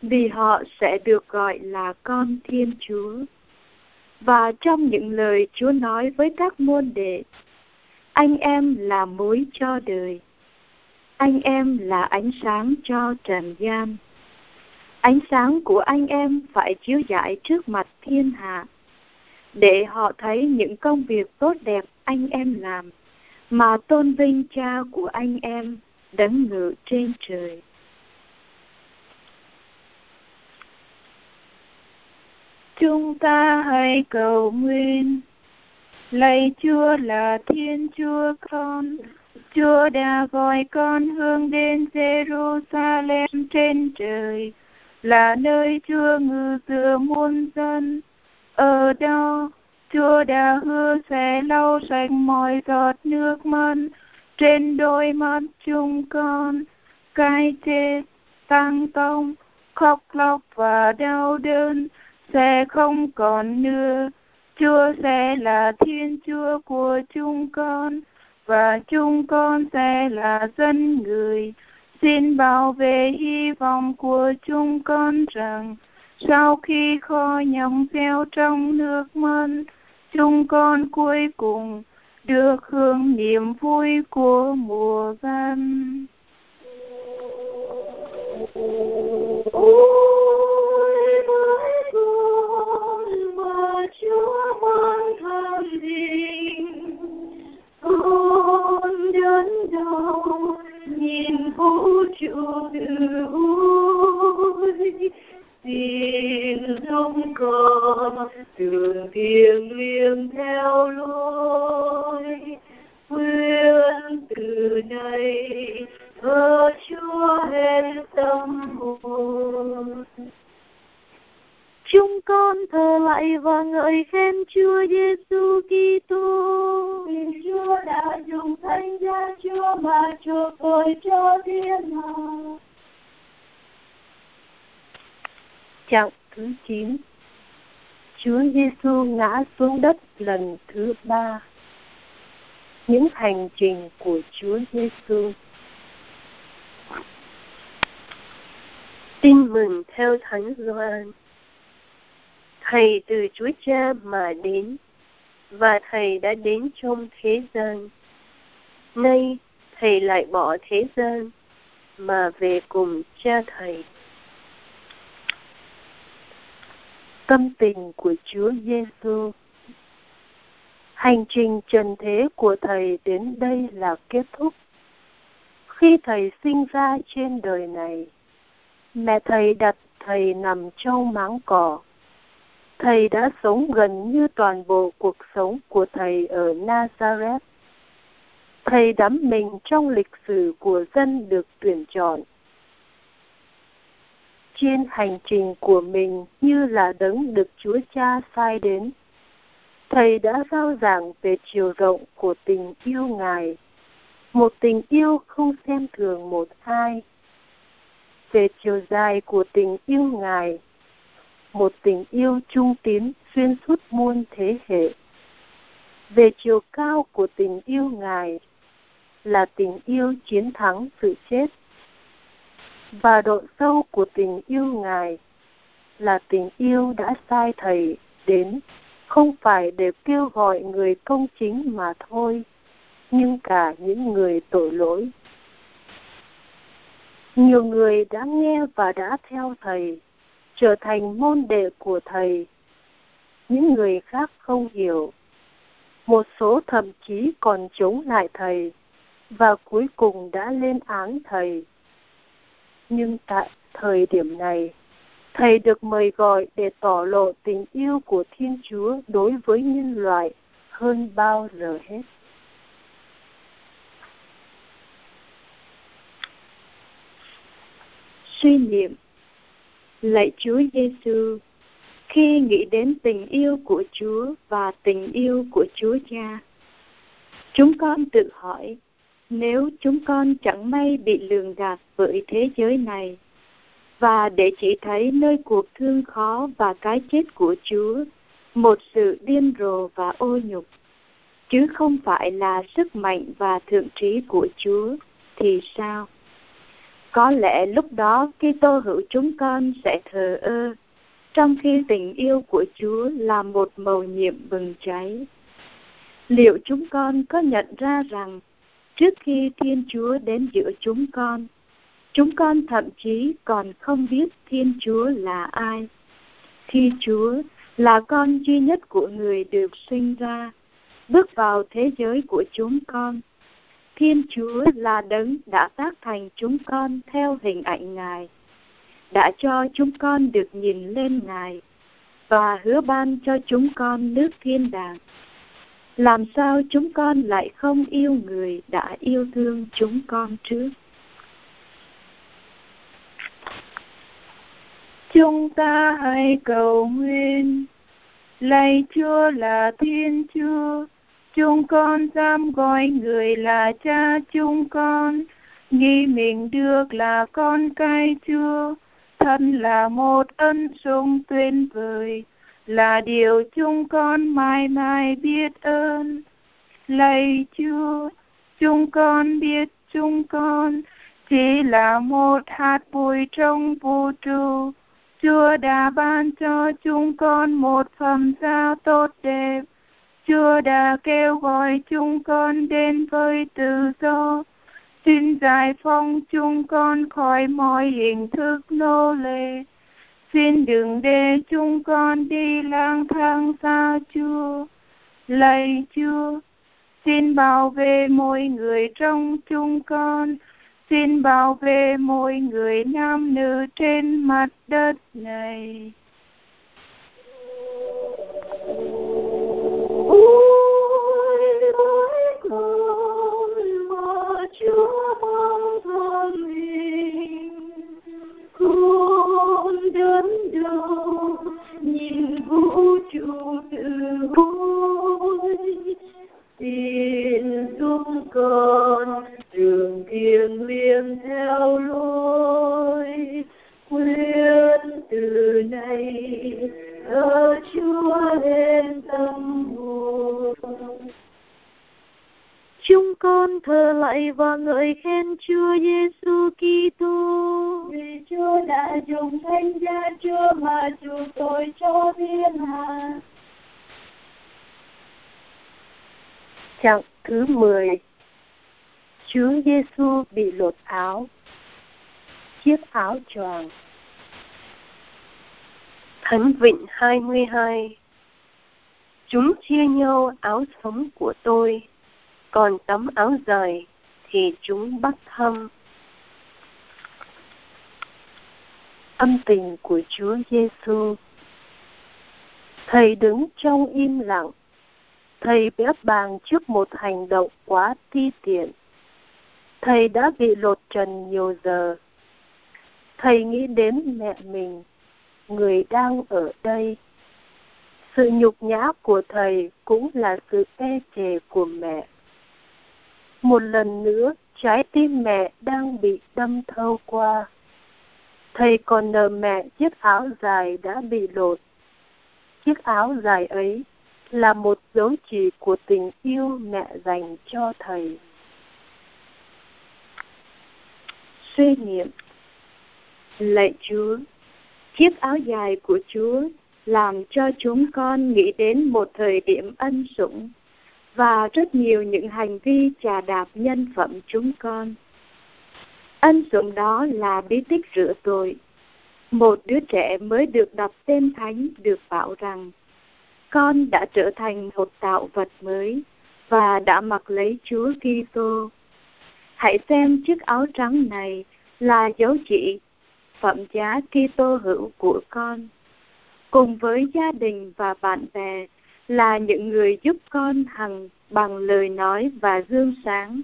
vì họ sẽ được gọi là con Thiên Chúa. Và trong những lời Chúa nói với các môn đệ, anh em là mối cho đời, anh em là ánh sáng cho trần gian. Ánh sáng của anh em phải chiếu rải trước mặt thiên hạ, để họ thấy những công việc tốt đẹp anh em làm mà tôn vinh cha của anh em đấng ngự trên trời. Chúng ta hãy cầu nguyện. Lạy Chúa là Thiên Chúa con, Chúa đã gọi con hướng đến Jerusalem trên trời, là nơi Chúa ngự giữa muôn dân. Ở đó, Chúa đã hứa sẽ lau sạch mọi giọt nước mắt trên đôi mắt chúng con, cái chết, tăng tông khóc lóc và đau đớn sẽ không còn nữa. Chúa sẽ là Thiên Chúa của chúng con và chúng con sẽ là dân người. Xin bảo vệ hy vọng của chúng con rằng sau khi kho nhộng gieo trong nước mắt, chúng con cuối cùng được hưởng niềm vui của mùa văn. Ôi bởi con mà Chúa mang tham linh, con đớn đau nhìn vũ trụ từ ôi xin giúp con, từ thiêng liêng theo lối quyên từ nay thờ Chúa hết tâm hồn chúng con thờ lại và ngợi khen Chúa Giêsu Kitô. Vì Chúa đã dùng thánh giá Chúa mà chuộc tội cho thiên hạ. Chặng thứ 9 Chúa Giêsu ngã xuống đất lần thứ ba. Những hành trình của Chúa Giêsu. Tin mừng theo Thánh Gioan. Thầy từ Chúa Cha mà đến, và Thầy đã đến trong thế gian. Nay, Thầy lại bỏ thế gian, mà về cùng Cha Thầy. Tâm tình của Chúa Giêsu Hành trình trần thế của Thầy đến đây là kết thúc. Khi Thầy sinh ra trên đời này, mẹ Thầy đặt Thầy nằm trong máng cỏ Thầy đã sống gần như toàn bộ cuộc sống của Thầy ở Nazareth. Thầy đắm mình trong lịch sử của dân được tuyển chọn. Trên hành trình của mình như là đấng được Chúa Cha sai đến, Thầy đã giao giảng về chiều rộng của tình yêu Ngài, một tình yêu không xem thường một ai, về chiều dài của tình yêu Ngài, một tình yêu trung tín xuyên suốt muôn thế hệ. Về chiều cao của tình yêu Ngài là tình yêu chiến thắng sự chết. Và độ sâu của tình yêu Ngài là tình yêu đã sai Thầy đến không phải để kêu gọi người công chính mà thôi, nhưng cả những người tội lỗi. Nhiều người đã nghe và đã theo Thầy trở thành môn đệ của thầy. Những người khác không hiểu. Một số thậm chí còn chống lại thầy và cuối cùng đã lên án thầy nhưng tại thời điểm này thầy được mời gọi để tỏ lộ tình yêu của thiên chúa đối với nhân loại hơn bao giờ hết. Suy niệm Lạy Chúa Giêsu, khi nghĩ đến tình yêu của Chúa và tình yêu của Chúa Cha, chúng con tự hỏi, nếu chúng con chẳng may bị lường gạt bởi thế giới này, và để chỉ thấy nơi cuộc thương khó và cái chết của Chúa, một sự điên rồ và ô nhục, chứ không phải là sức mạnh và thượng trí của Chúa, thì sao? Có lẽ lúc đó Kitô hữu chúng con sẽ thờ ơ, trong khi tình yêu của Chúa là một màu nhiệm bừng cháy. Liệu chúng con có nhận ra rằng trước khi Thiên Chúa đến giữa chúng con, chúng con thậm chí còn không biết Thiên Chúa là ai. Khi Chúa là con duy nhất của người được sinh ra, bước vào thế giới của chúng con, Thiên Chúa là đấng đã tác thành chúng con theo hình ảnh Ngài, đã cho chúng con được nhìn lên Ngài và hứa ban cho chúng con nước thiên đàng. Làm sao chúng con lại không yêu người đã yêu thương chúng con trước? Chúng ta hãy cầu nguyện, lạy Chúa là Thiên Chúa, chúng con dám gọi người là cha chúng con, nghĩ mình được là con cái Chúa, thân là một ân sủng tuyệt vời, là điều chúng con mãi mãi biết ơn. Lạy Chúa, chúng con biết chúng con chỉ là một hạt bụi trong vũ trụ. Chúa đã ban cho chúng con một phẩm giá tốt đẹp. Chúa đã kêu gọi chúng con đến với tự do. Xin giải phóng chúng con khỏi mọi hình thức nô lệ. Xin đừng để chúng con đi lang thang xa Chúa. Lạy Chúa, xin bảo vệ mỗi người trong chúng con. Xin bảo vệ mỗi người nam nữ trên mặt đất này. Ôi, ôi, con mà Chúa mong thân mình con đến đau, nhìn vũ trụ từ vui xin giúp con trường kiên liên theo lối. Quyết từ nay, ở Chúa lên tâm hồn chúng con thờ lạy và ngợi khen Chúa Giêsu Kitô. Vì Chúa đã dùng thánh giá Chúa mà chủ tội cho thiên hạ. Chặng thứ 10 Chúa Giêsu bị lột áo. Chiếc áo choàng. Thánh Vịnh 22 Chúng chia nhau áo sống của tôi, còn tấm áo dài thì chúng bắt thăm. Âm tình của Chúa Giêsu Thầy đứng trong im lặng Thầy bẽ bàng trước một hành động quá ti tiện. Thầy đã bị lột trần nhiều giờ. Thầy nghĩ đến mẹ mình, người đang ở đây. Sự nhục nhã của thầy cũng là sự e chề của mẹ. Một lần nữa, trái tim mẹ đang bị đâm thâu qua. Thầy còn nợ mẹ chiếc áo dài đã bị lột. Chiếc áo dài ấy là một dấu chỉ của tình yêu mẹ dành cho thầy. Suy niệm Lạy Chúa, chiếc áo dài của Chúa làm cho chúng con nghĩ đến một thời điểm ân sủng và rất nhiều những hành vi trà đạp nhân phẩm chúng con. Ân sủng đó là bí tích rửa tội. Một đứa trẻ mới được đọc tên thánh được bảo rằng, con đã trở thành một tạo vật mới và đã mặc lấy Chúa Kitô. Hãy xem chiếc áo trắng này là dấu chỉ, phẩm giá Kitô hữu của con. Cùng với gia đình và bạn bè là những người giúp con hằng bằng lời nói và gương sáng.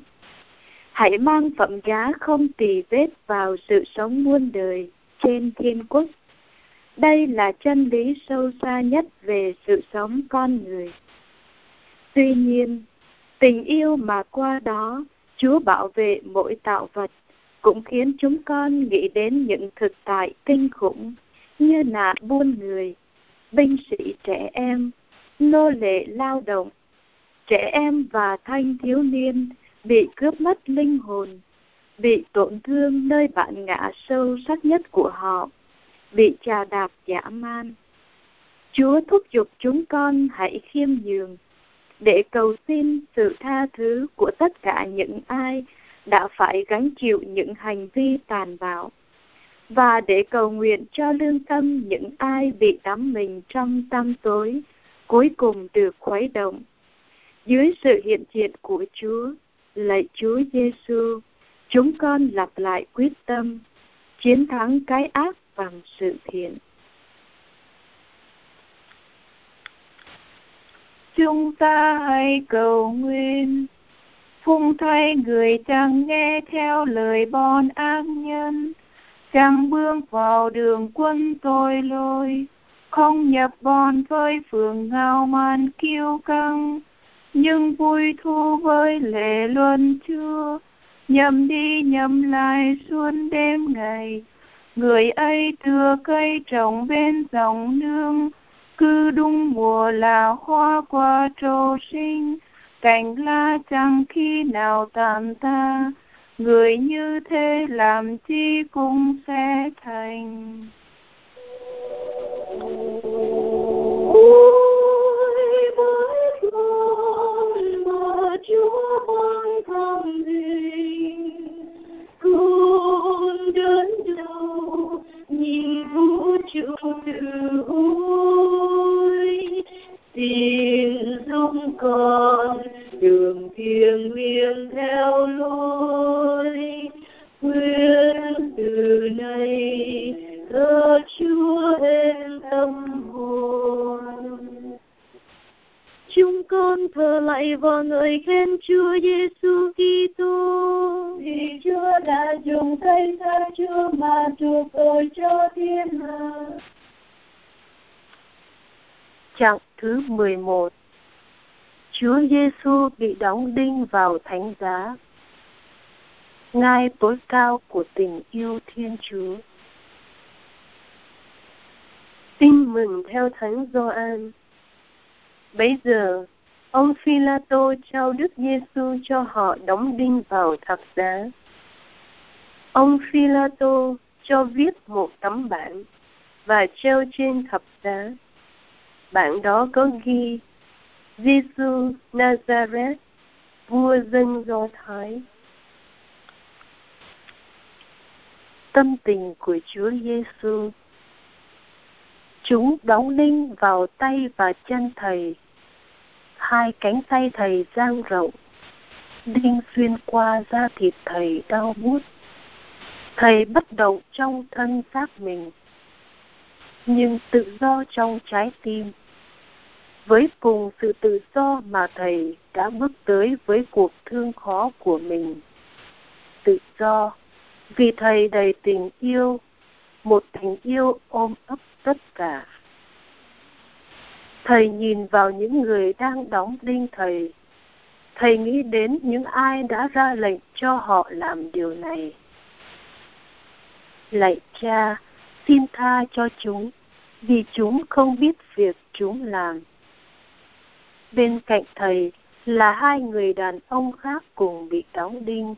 Hãy mang phẩm giá không tỳ vết vào sự sống muôn đời trên thiên quốc đây là chân lý sâu xa nhất về sự sống con người. Tuy nhiên, tình yêu mà qua đó Chúa bảo vệ mỗi tạo vật cũng khiến chúng con nghĩ đến những thực tại kinh khủng như nạn buôn người, binh sĩ trẻ em, nô lệ lao động, trẻ em và thanh thiếu niên bị cướp mất linh hồn, bị tổn thương nơi bạn ngã sâu sắc nhất của họ bị trà đạp dã man. Chúa thúc giục chúng con hãy khiêm nhường để cầu xin sự tha thứ của tất cả những ai đã phải gánh chịu những hành vi tàn bạo và để cầu nguyện cho lương tâm những ai bị đắm mình trong tâm tối cuối cùng được khuấy động dưới sự hiện diện của Chúa lạy Chúa Giêsu, chúng con lặp lại quyết tâm chiến thắng cái ác bằng sự thiện. Chúng ta hãy cầu nguyện phung thay người chẳng nghe theo lời bon ác nhân, chẳng bước vào đường quân tội lỗi, không nhập bọn với phường ngao man kiêu căng, nhưng vui thu với lệ luân chưa, nhầm đi nhầm lại suốt đêm ngày, người ấy đưa cây trồng bên dòng nương, cứ đúng mùa là hoa qua trổ sinh, cành lá chẳng khi nào tàn ta, người như thế làm chi cũng sẽ thành. Con Chúa ban thăm hình, con đến đâu nhìn vũ trụ từ ôi xin dung con đường thiêng liêng theo lối nguyện từ nay thơ Chúa em tâm hồn chúng con thờ lại vào người khen Chúa Giêsu Kitô vì Chúa đã dùng cây xa Chúa mà chuộc tội cho thiên hạ Trạng thứ 11 Chúa Giêsu bị đóng đinh vào thánh giá. Ngai tối cao của tình yêu Thiên Chúa. Tin mừng theo Thánh Gioan. Bấy giờ, ông Phi-la-tô trao Đức Giêsu cho họ đóng đinh vào thập giá. Ông Phi-la-tô cho viết một tấm bảng và treo trên thập giá. Bảng đó có ghi Giêsu Nazareth, vua dân Do Thái. Tâm tình của Chúa Giêsu Chúng đóng đinh vào tay và chân Thầy. Hai cánh tay Thầy dang rộng, đinh xuyên qua da thịt Thầy đau bút. Thầy bất động trong thân xác mình, nhưng tự do trong trái tim. Với cùng sự tự do mà thầy đã bước tới với cuộc thương khó của mình. Tự do vì thầy đầy tình yêu một tình yêu ôm ấp tất cả thầy nhìn vào những người đang đóng đinh thầy thầy nghĩ đến những ai đã ra lệnh cho họ làm điều này lạy cha, xin tha cho chúng, vì chúng không biết việc chúng làm Bên cạnh thầy là hai người đàn ông khác cùng bị đóng đinh.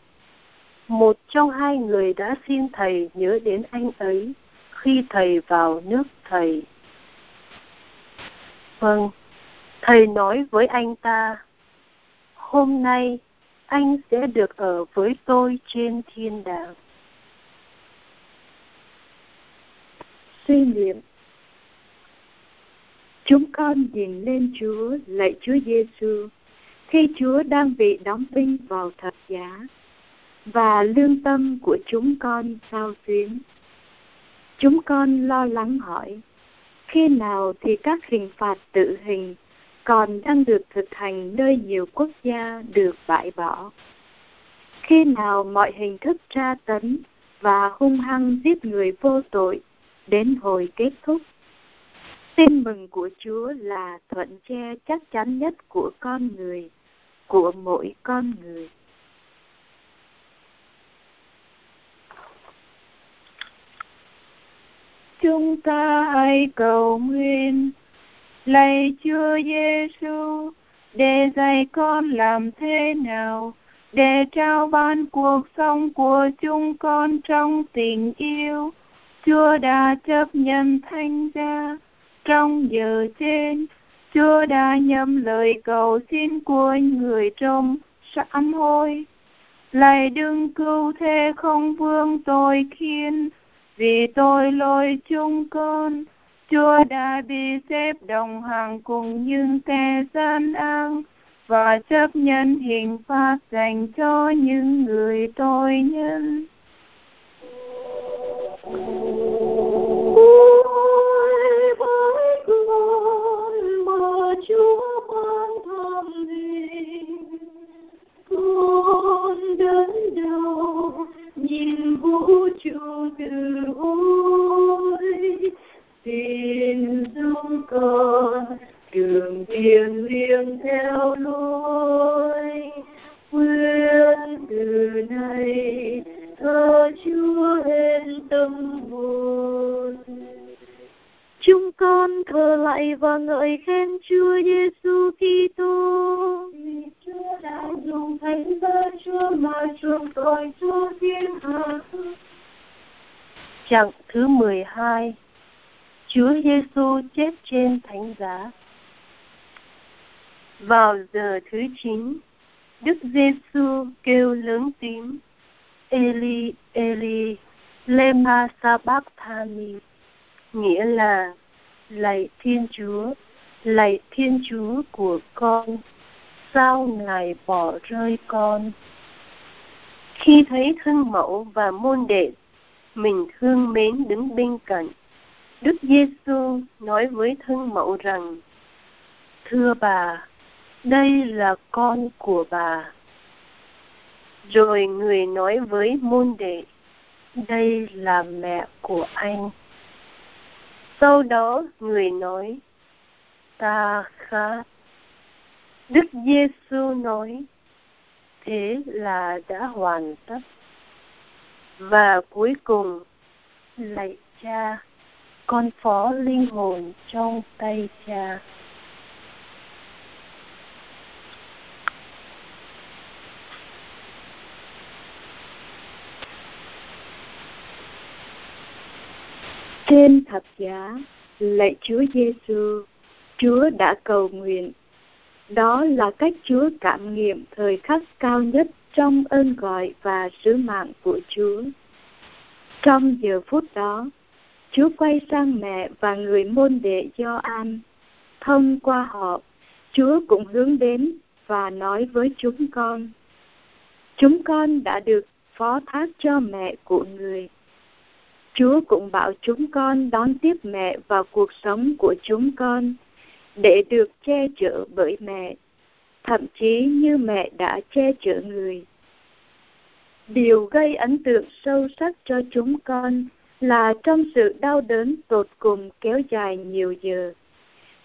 Một trong hai người đã xin thầy nhớ đến anh ấy khi thầy vào nước thầy. Vâng, thầy nói với anh ta, hôm nay anh sẽ được ở với tôi trên thiên đàng. Suy niệm Chúng con nhìn lên Chúa, lạy Chúa Giêsu, khi Chúa đang bị đóng đinh vào thập giá, và lương tâm của chúng con sao xuyến. Chúng con lo lắng hỏi, khi nào thì các hình phạt tự hình còn đang được thực hành nơi nhiều quốc gia được bãi bỏ? Khi nào mọi hình thức tra tấn và hung hăng giết người vô tội đến hồi kết thúc? Tin mừng của Chúa là thuận che chắc chắn nhất của con người, của mỗi con người. Chúng ta hãy cầu nguyện, lạy Chúa Giêsu, để dạy con làm thế nào để trao ban cuộc sống của chúng con trong tình yêu. Chúa đã chấp nhận thanh gia trong giờ trên, Chúa đã nhầm lời cầu xin của người trong sám hối. Lại đừng cứu thế không vương tội khiến, vì tôi lỗi chúng con. Chúa đã bị xếp đồng hàng cùng những kẻ gian ác, và chấp nhận hình phạt dành cho những người tội nhân. Ôi với con mà Chúa ban thăm hình con đến đâu nhìn vũ trụ từ ôi xin dung con đường tiền riêng theo lối. Nguyện từ nay, thơ Chúa hết tâm hồn chúng con thờ lạy và ngợi khen Chúa Giêsu Kitô. Vì Chúa đã dùng thánh giá Chúa mà chuộc tội cho thiên hạ. Chặng thứ 12 Chúa Giêsu chết trên thánh giá. Vào giờ thứ chín, Đức Giêsu kêu lớn tiếng, Eli, Eli, lema sabachthani, nghĩa là lạy Thiên Chúa, lạy Thiên Chúa của con, sao Ngài bỏ rơi con? Khi thấy thân mẫu và môn đệ mình thương mến đứng bên cạnh, Đức Giêsu nói với thân mẫu rằng: Thưa bà, đây là con của bà. Rồi người nói với môn đệ, đây là mẹ của anh. Sau đó người nói, ta khát. Đức Giêsu nói, thế là đã hoàn tất. Và cuối cùng, lạy cha, con phó linh hồn trong tay cha. Trên thập giá, lạy Chúa Giêsu, Chúa đã cầu nguyện. Đó là cách Chúa cảm nghiệm thời khắc cao nhất trong ơn gọi và sứ mạng của Chúa. Trong giờ phút đó, Chúa quay sang mẹ và người môn đệ do an. Thông qua họ, Chúa cũng hướng đến và nói với chúng con. Chúng con đã được phó thác cho mẹ của người Chúa cũng bảo chúng con đón tiếp mẹ vào cuộc sống của chúng con để được che chở bởi mẹ, thậm chí như mẹ đã che chở người. Điều gây ấn tượng sâu sắc cho chúng con là trong sự đau đớn tột cùng kéo dài nhiều giờ,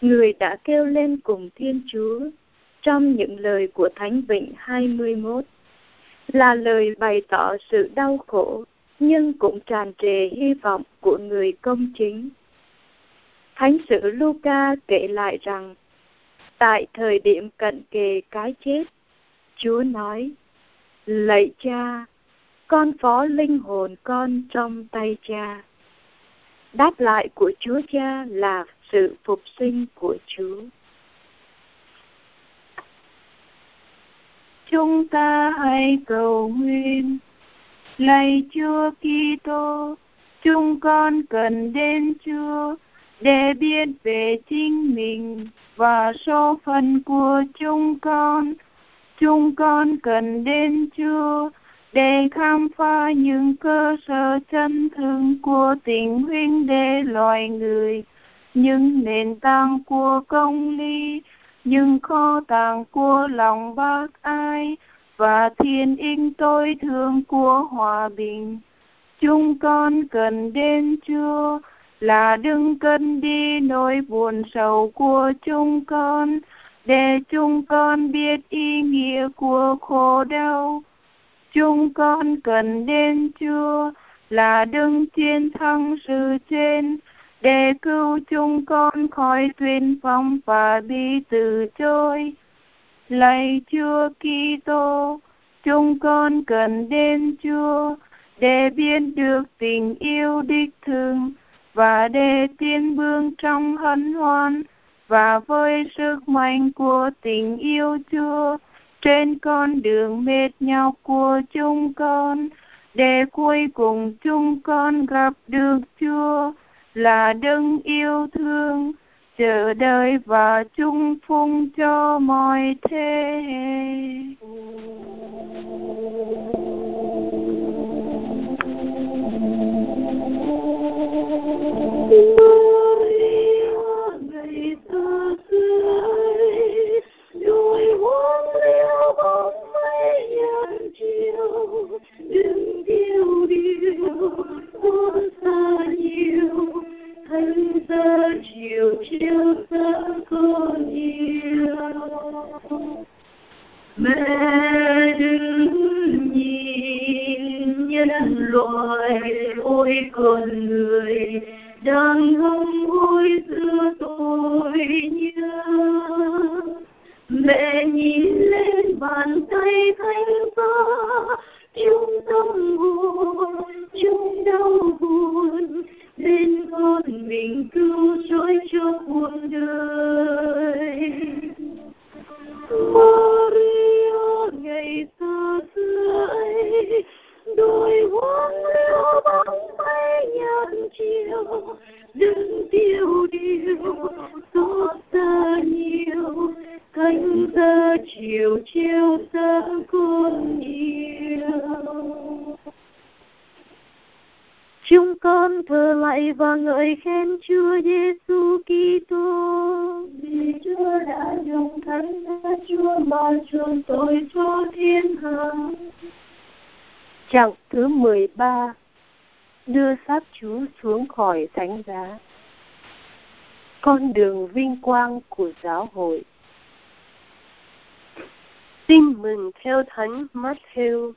người đã kêu lên cùng Thiên Chúa trong những lời của Thánh Vịnh 21 là lời bày tỏ sự đau khổ nhưng cũng tràn trề hy vọng của người công chính. Thánh sử Luca kể lại rằng, tại thời điểm cận kề cái chết, Chúa nói, Lạy cha, con phó linh hồn con trong tay cha. Đáp lại của Chúa Cha là sự phục sinh của Chúa. Chúng ta hãy cầu nguyện Lạy Chúa Kitô, chúng con cần đến Chúa để biết về chính mình và số phận của chúng con. Chúng con cần đến Chúa để khám phá những cơ sở chân thực của tình huynh đệ loài người, những nền tảng của công lý, những kho tàng của lòng bác ai, và thiên inh tối thương của hòa bình. Chúng con cần đến Chúa là đừng cân đi nỗi buồn sầu của chúng con, để chúng con biết ý nghĩa của khổ đau. Chúng con cần đến Chúa là đừng chiến thắng sự trên, để cứu chúng con khỏi tuyên phong và bị từ chối. Lạy Chúa Kitô, chúng con cần đến Chúa để biết được tình yêu đích thương và để tiến bước trong hân hoan và với sức mạnh của tình yêu Chúa trên con đường mệt nhọc của chúng con. Để cuối cùng chúng con gặp được Chúa là đấng yêu thương chờ đợi và chung phung cho mọi thế hệ. hoang liêu bóng chiều đừng điêu điều, có xa nhiều thân xa chiều chiều xa con yêu mẹ đừng nhìn nhân loại ôi con người đang hâm hối giữa tôi nhớ mẹ nhìn lên bàn tay thánh giá chung tâm hồn chung đau buồn. Bên con mình cứu chối cho cuộc đời. Maria ngày xa xưa ấy đôi hoang liêu bóng bay nhàn chiều đừng tiêu điều xót xa nhiều. Cánh ta chiều chiều xa con yêu chúng con thờ lại và ngợi khen Chúa Giêsu Kitô. Vì Chúa đã dùng thánh, Chúa mà chuộc tội cho thiên hạ. Trạng thứ 13 Đưa xác Chúa xuống khỏi thánh giá. Con đường vinh quang của giáo hội. Tin mừng theo Thánh Matthew.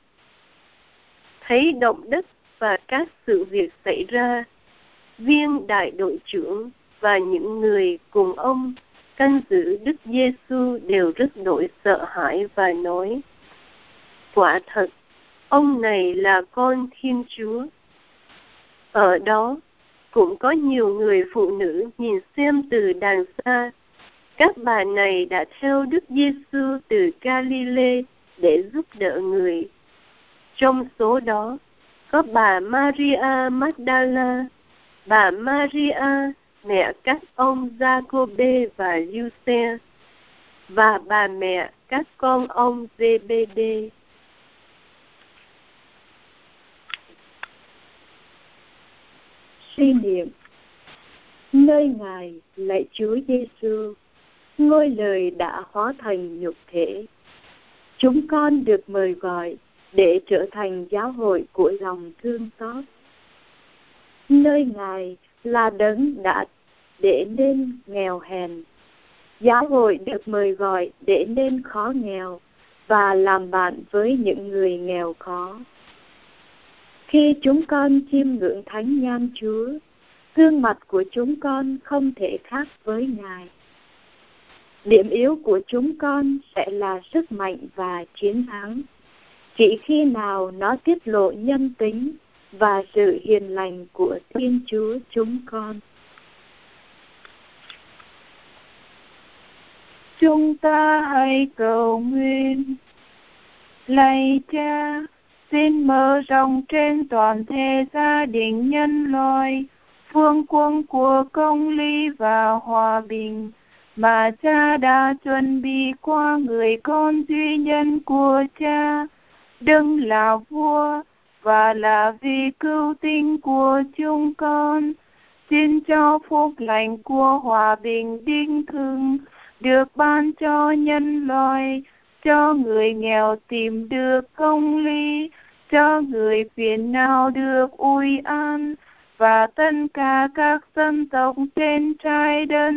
Thấy động đất và các sự việc xảy ra, viên đại đội trưởng và những người cùng ông canh giữ Đức Giêsu đều rất nỗi sợ hãi và nói: Quả thật, ông này là con Thiên Chúa. Ở đó cũng có nhiều người phụ nữ nhìn xem từ đàng xa. Các bà này đã theo Đức Giêsu từ Galilee để giúp đỡ người. Trong số đó có bà Maria Magdala, bà Maria mẹ các ông Jacobe và Giuse và bà mẹ các con ông Zebede. Suy niệm Nơi Ngài lạy Chúa Giêsu, ngôi lời đã hóa thành nhục thể. Chúng con được mời gọi để trở thành giáo hội của lòng thương xót. Nơi Ngài là đấng đã để nên nghèo hèn. Giáo hội được mời gọi để nên khó nghèo và làm bạn với những người nghèo khó. Khi chúng con chiêm ngưỡng thánh nhan Chúa, gương mặt của chúng con không thể khác với Ngài. Điểm yếu của chúng con sẽ là sức mạnh và chiến thắng chỉ khi nào nó tiết lộ nhân tính và sự hiền lành của Thiên Chúa chúng con. Chúng ta hãy cầu nguyện. Lạy Cha, xin mở rộng trên toàn thể gia đình nhân loại phương quân của công lý và hòa bình mà cha đã chuẩn bị qua người con duy nhân của cha đừng là vua và là vì cứu tinh của chúng con. Xin cho phúc lành của hòa bình đinh thường được ban cho nhân loại, cho người nghèo tìm được công lý, cho người phiền não được ui an, và tất cả các dân tộc trên trái đất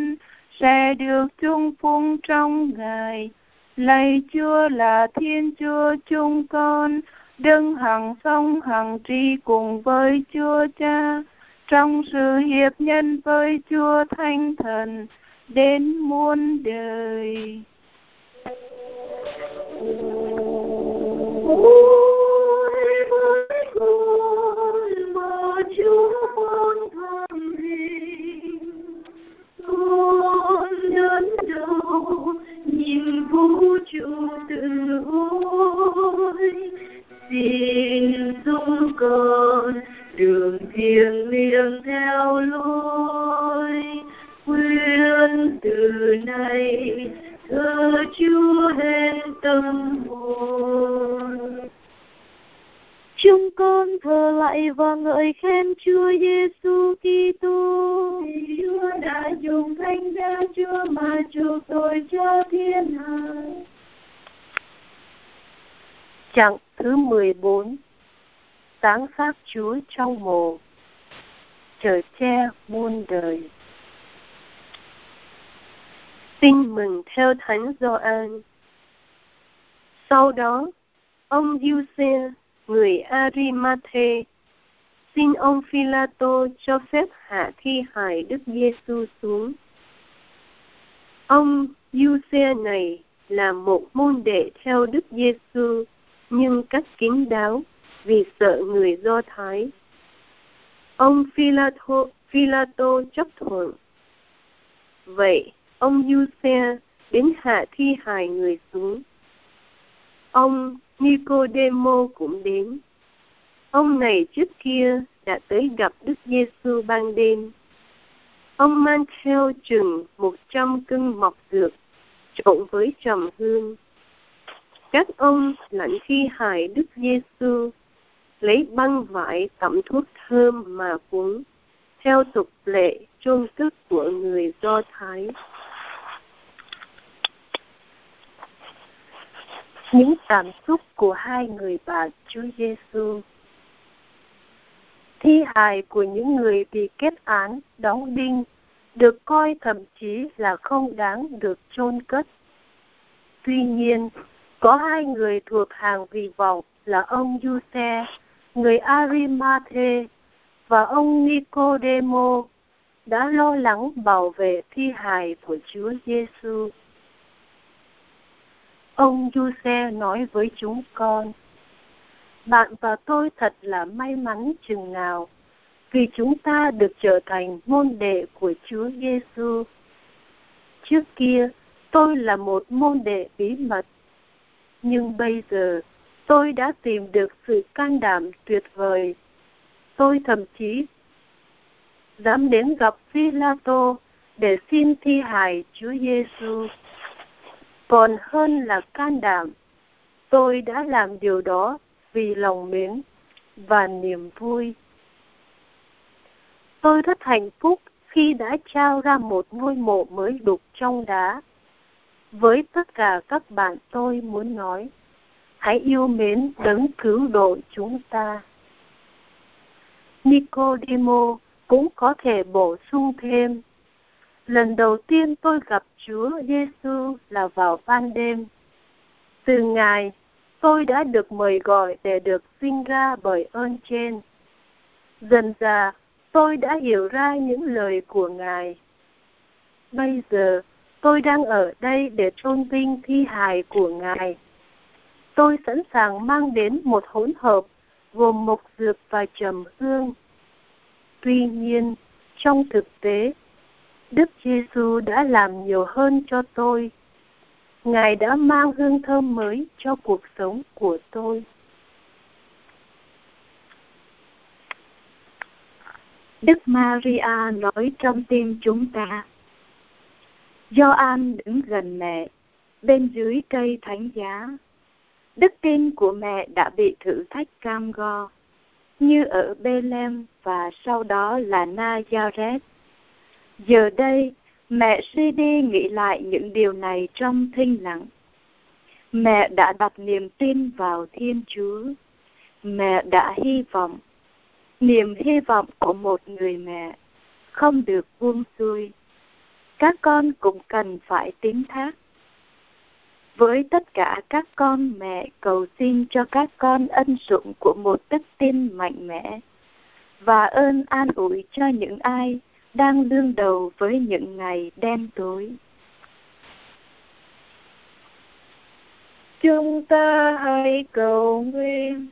sẽ được chung phung trong Ngài Lạy Chúa là Thiên Chúa chúng con, đứng hằng sống hằng tri cùng với Chúa Cha, trong sự hiệp nhân với Chúa Thánh Thần, đến muôn đời. Ooh con mà Chúa con thăm hình, con đến đâu nhìn vũ trụ tự ôi xin giúp con đường thiêng liêng theo lối. Nguyện từ nay thưa Chúa hết tâm hồn. Chúng con thờ lại và ngợi khen Chúa Giêsu Kitô. Chúa đã dùng thánh giá Chúa mà chuộc tội cho thiên hạ. Chặng thứ 14 Táng xác Chúa trong mồ Trời che muôn đời Tin mừng theo Thánh Gioan. Sau đó, ông Giuse, người Arimathe, xin ông Philato cho phép hạ thi hài Đức Giêsu xuống. Ông Giuse này là một môn đệ theo Đức Giêsu nhưng cách kín đáo vì sợ người Do Thái. Ông Philato, Philato chấp thuận. Vậy, ông Giuse đến hạ thi hài người xuống. Ông Nicodemo cũng đến. Ông này trước kia đã tới gặp Đức Giêsu ban đêm. Ông mang theo chừng một trăm cân mọc dược trộn với trầm hương. Các ông lãnh thi hài Đức Giêsu lấy băng vải tẩm thuốc thơm mà cuốn, theo tục lệ chôn cất của người Do Thái. Những cảm xúc của hai người bạn Chúa Giêsu. Thi hài của những người bị kết án đóng đinh được coi thậm chí là không đáng được chôn cất. Tuy nhiên, có hai người thuộc hàng vị vọng là ông Giuse, người Arimathe và ông Nicodemo đã lo lắng bảo vệ thi hài của Chúa Giêsu. Ông Giuse nói với chúng con, bạn và tôi thật là may mắn chừng nào vì chúng ta được trở thành môn đệ của Chúa Giêsu. Trước kia, tôi là một môn đệ bí mật, nhưng bây giờ tôi đã tìm được sự can đảm tuyệt vời. Tôi thậm chí dám đến gặp phi tô để xin thi hài Chúa Giêsu còn hơn là can đảm. Tôi đã làm điều đó vì lòng mến và niềm vui. Tôi rất hạnh phúc khi đã trao ra một ngôi mộ mới đục trong đá. Với tất cả các bạn tôi muốn nói, hãy yêu mến đấng cứu độ chúng ta. Nicodemo cũng có thể bổ sung thêm Lần đầu tiên tôi gặp Chúa Giêsu là vào ban đêm. Từ Ngài, tôi đã được mời gọi để được sinh ra bởi ơn trên. Dần dà, tôi đã hiểu ra những lời của Ngài. Bây giờ, tôi đang ở đây để tôn vinh thi hài của Ngài. Tôi sẵn sàng mang đến một hỗn hợp gồm mộc dược và trầm hương. Tuy nhiên, trong thực tế, Đức Giêsu đã làm nhiều hơn cho tôi. Ngài đã mang hương thơm mới cho cuộc sống của tôi. Đức Maria nói trong tim chúng ta. Gioan đứng gần mẹ, bên dưới cây thánh giá. Đức tin của mẹ đã bị thử thách cam go, như ở Bethlehem và sau đó là Nazareth. Giờ đây, mẹ suy đi nghĩ lại những điều này trong thinh lặng. Mẹ đã đặt niềm tin vào Thiên Chúa. Mẹ đã hy vọng. Niềm hy vọng của một người mẹ không được buông xuôi. Các con cũng cần phải tín thác. Với tất cả các con mẹ cầu xin cho các con ân sủng của một đức tin mạnh mẽ và ơn an ủi cho những ai đang đương đầu với những ngày đen tối. Chúng ta hãy cầu nguyện.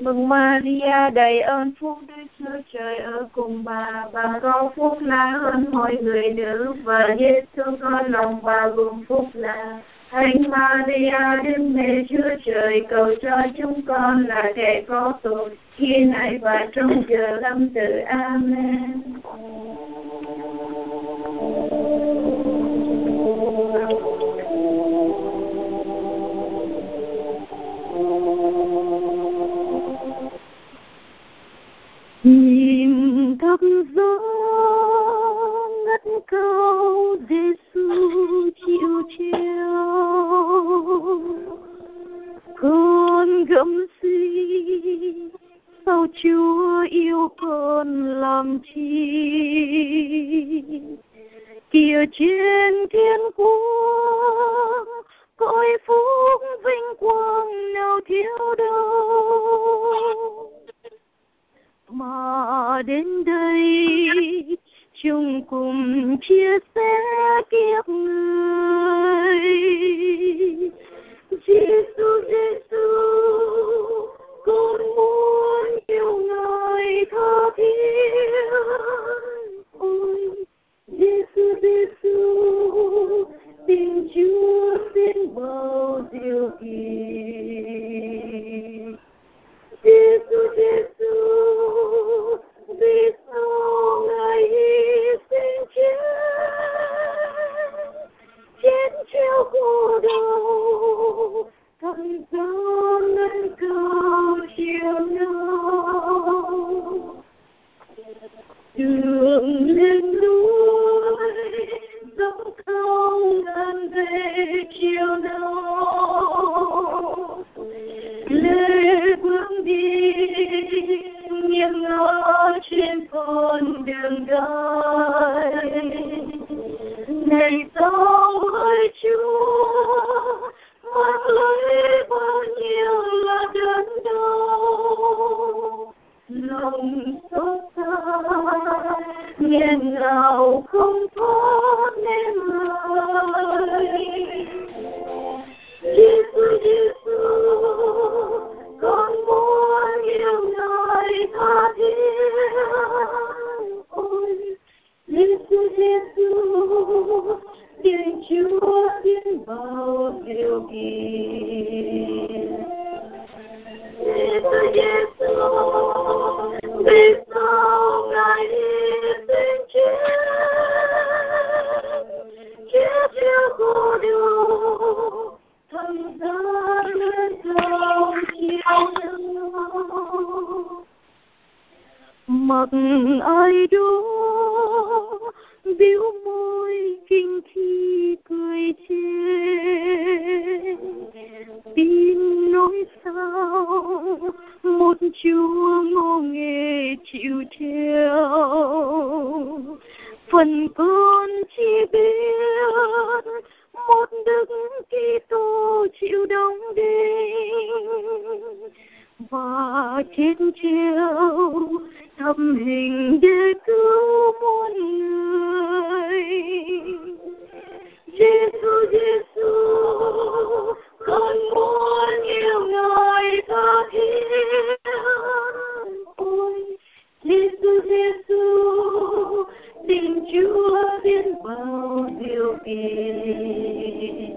Mừng Maria đầy ơn phúc Đức Chúa Trời ở cùng bà, bà có phúc là hơn mọi người nữ và Giêsu con lòng bà gồm phúc là Thánh Maria Đức Mẹ Chúa Trời cầu cho chúng con là kẻ có tội hiện nay và trong giờ lâm tử, amen. Nhìn thấp gió ngất cao để Giêsu chiều chiều. Con gấm xinh sao Chúa yêu hơn làm chi? Kia trên thiên quốc, cõi phúc vinh quang nào thiếu đâu? Mà đến đây chung cùng chia sẻ kiếp người. Giêsu Giêsu con muốn yêu ngài tha thiết. Ôi Giêsu Giêsu tình Chúa xin bao điều kỳ. Giêsu Giêsu vì sao ngài hy sinh chết? Chết treo cô đầu thầm gió lên cao chiều nào đường lên núi dẫu không ngàn về chiều nào lê bước đi nghiêng ngó trên con đường gai này sao hỡi chúa lấy bao nhiêu là đớn đau lòng xót xa nghẹn ngào không thoát nên lời Giêsu Giêsu con muốn yêu ngài tha thiết ôi Giêsu Giêsu tiếng Chúa tiến vào điều kỳ Giêsu Giêsu vì sao ngài hy sinh chết chết theo khổ đau thầm giá lên cao chiều mặc ai đó, biểu môi kinh khi cười chê tin nói sao một chúa ngô nghề chịu theo phần con chỉ biết, một đức Kitô chịu đóng đinh và trên chiếu tâm hình để cứu muôn người. Giêsu Giêsu con muốn yêu ngài tha thiết. Ôi Giêsu Giêsu tình Chúa biến bao điều kiện.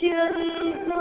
天呐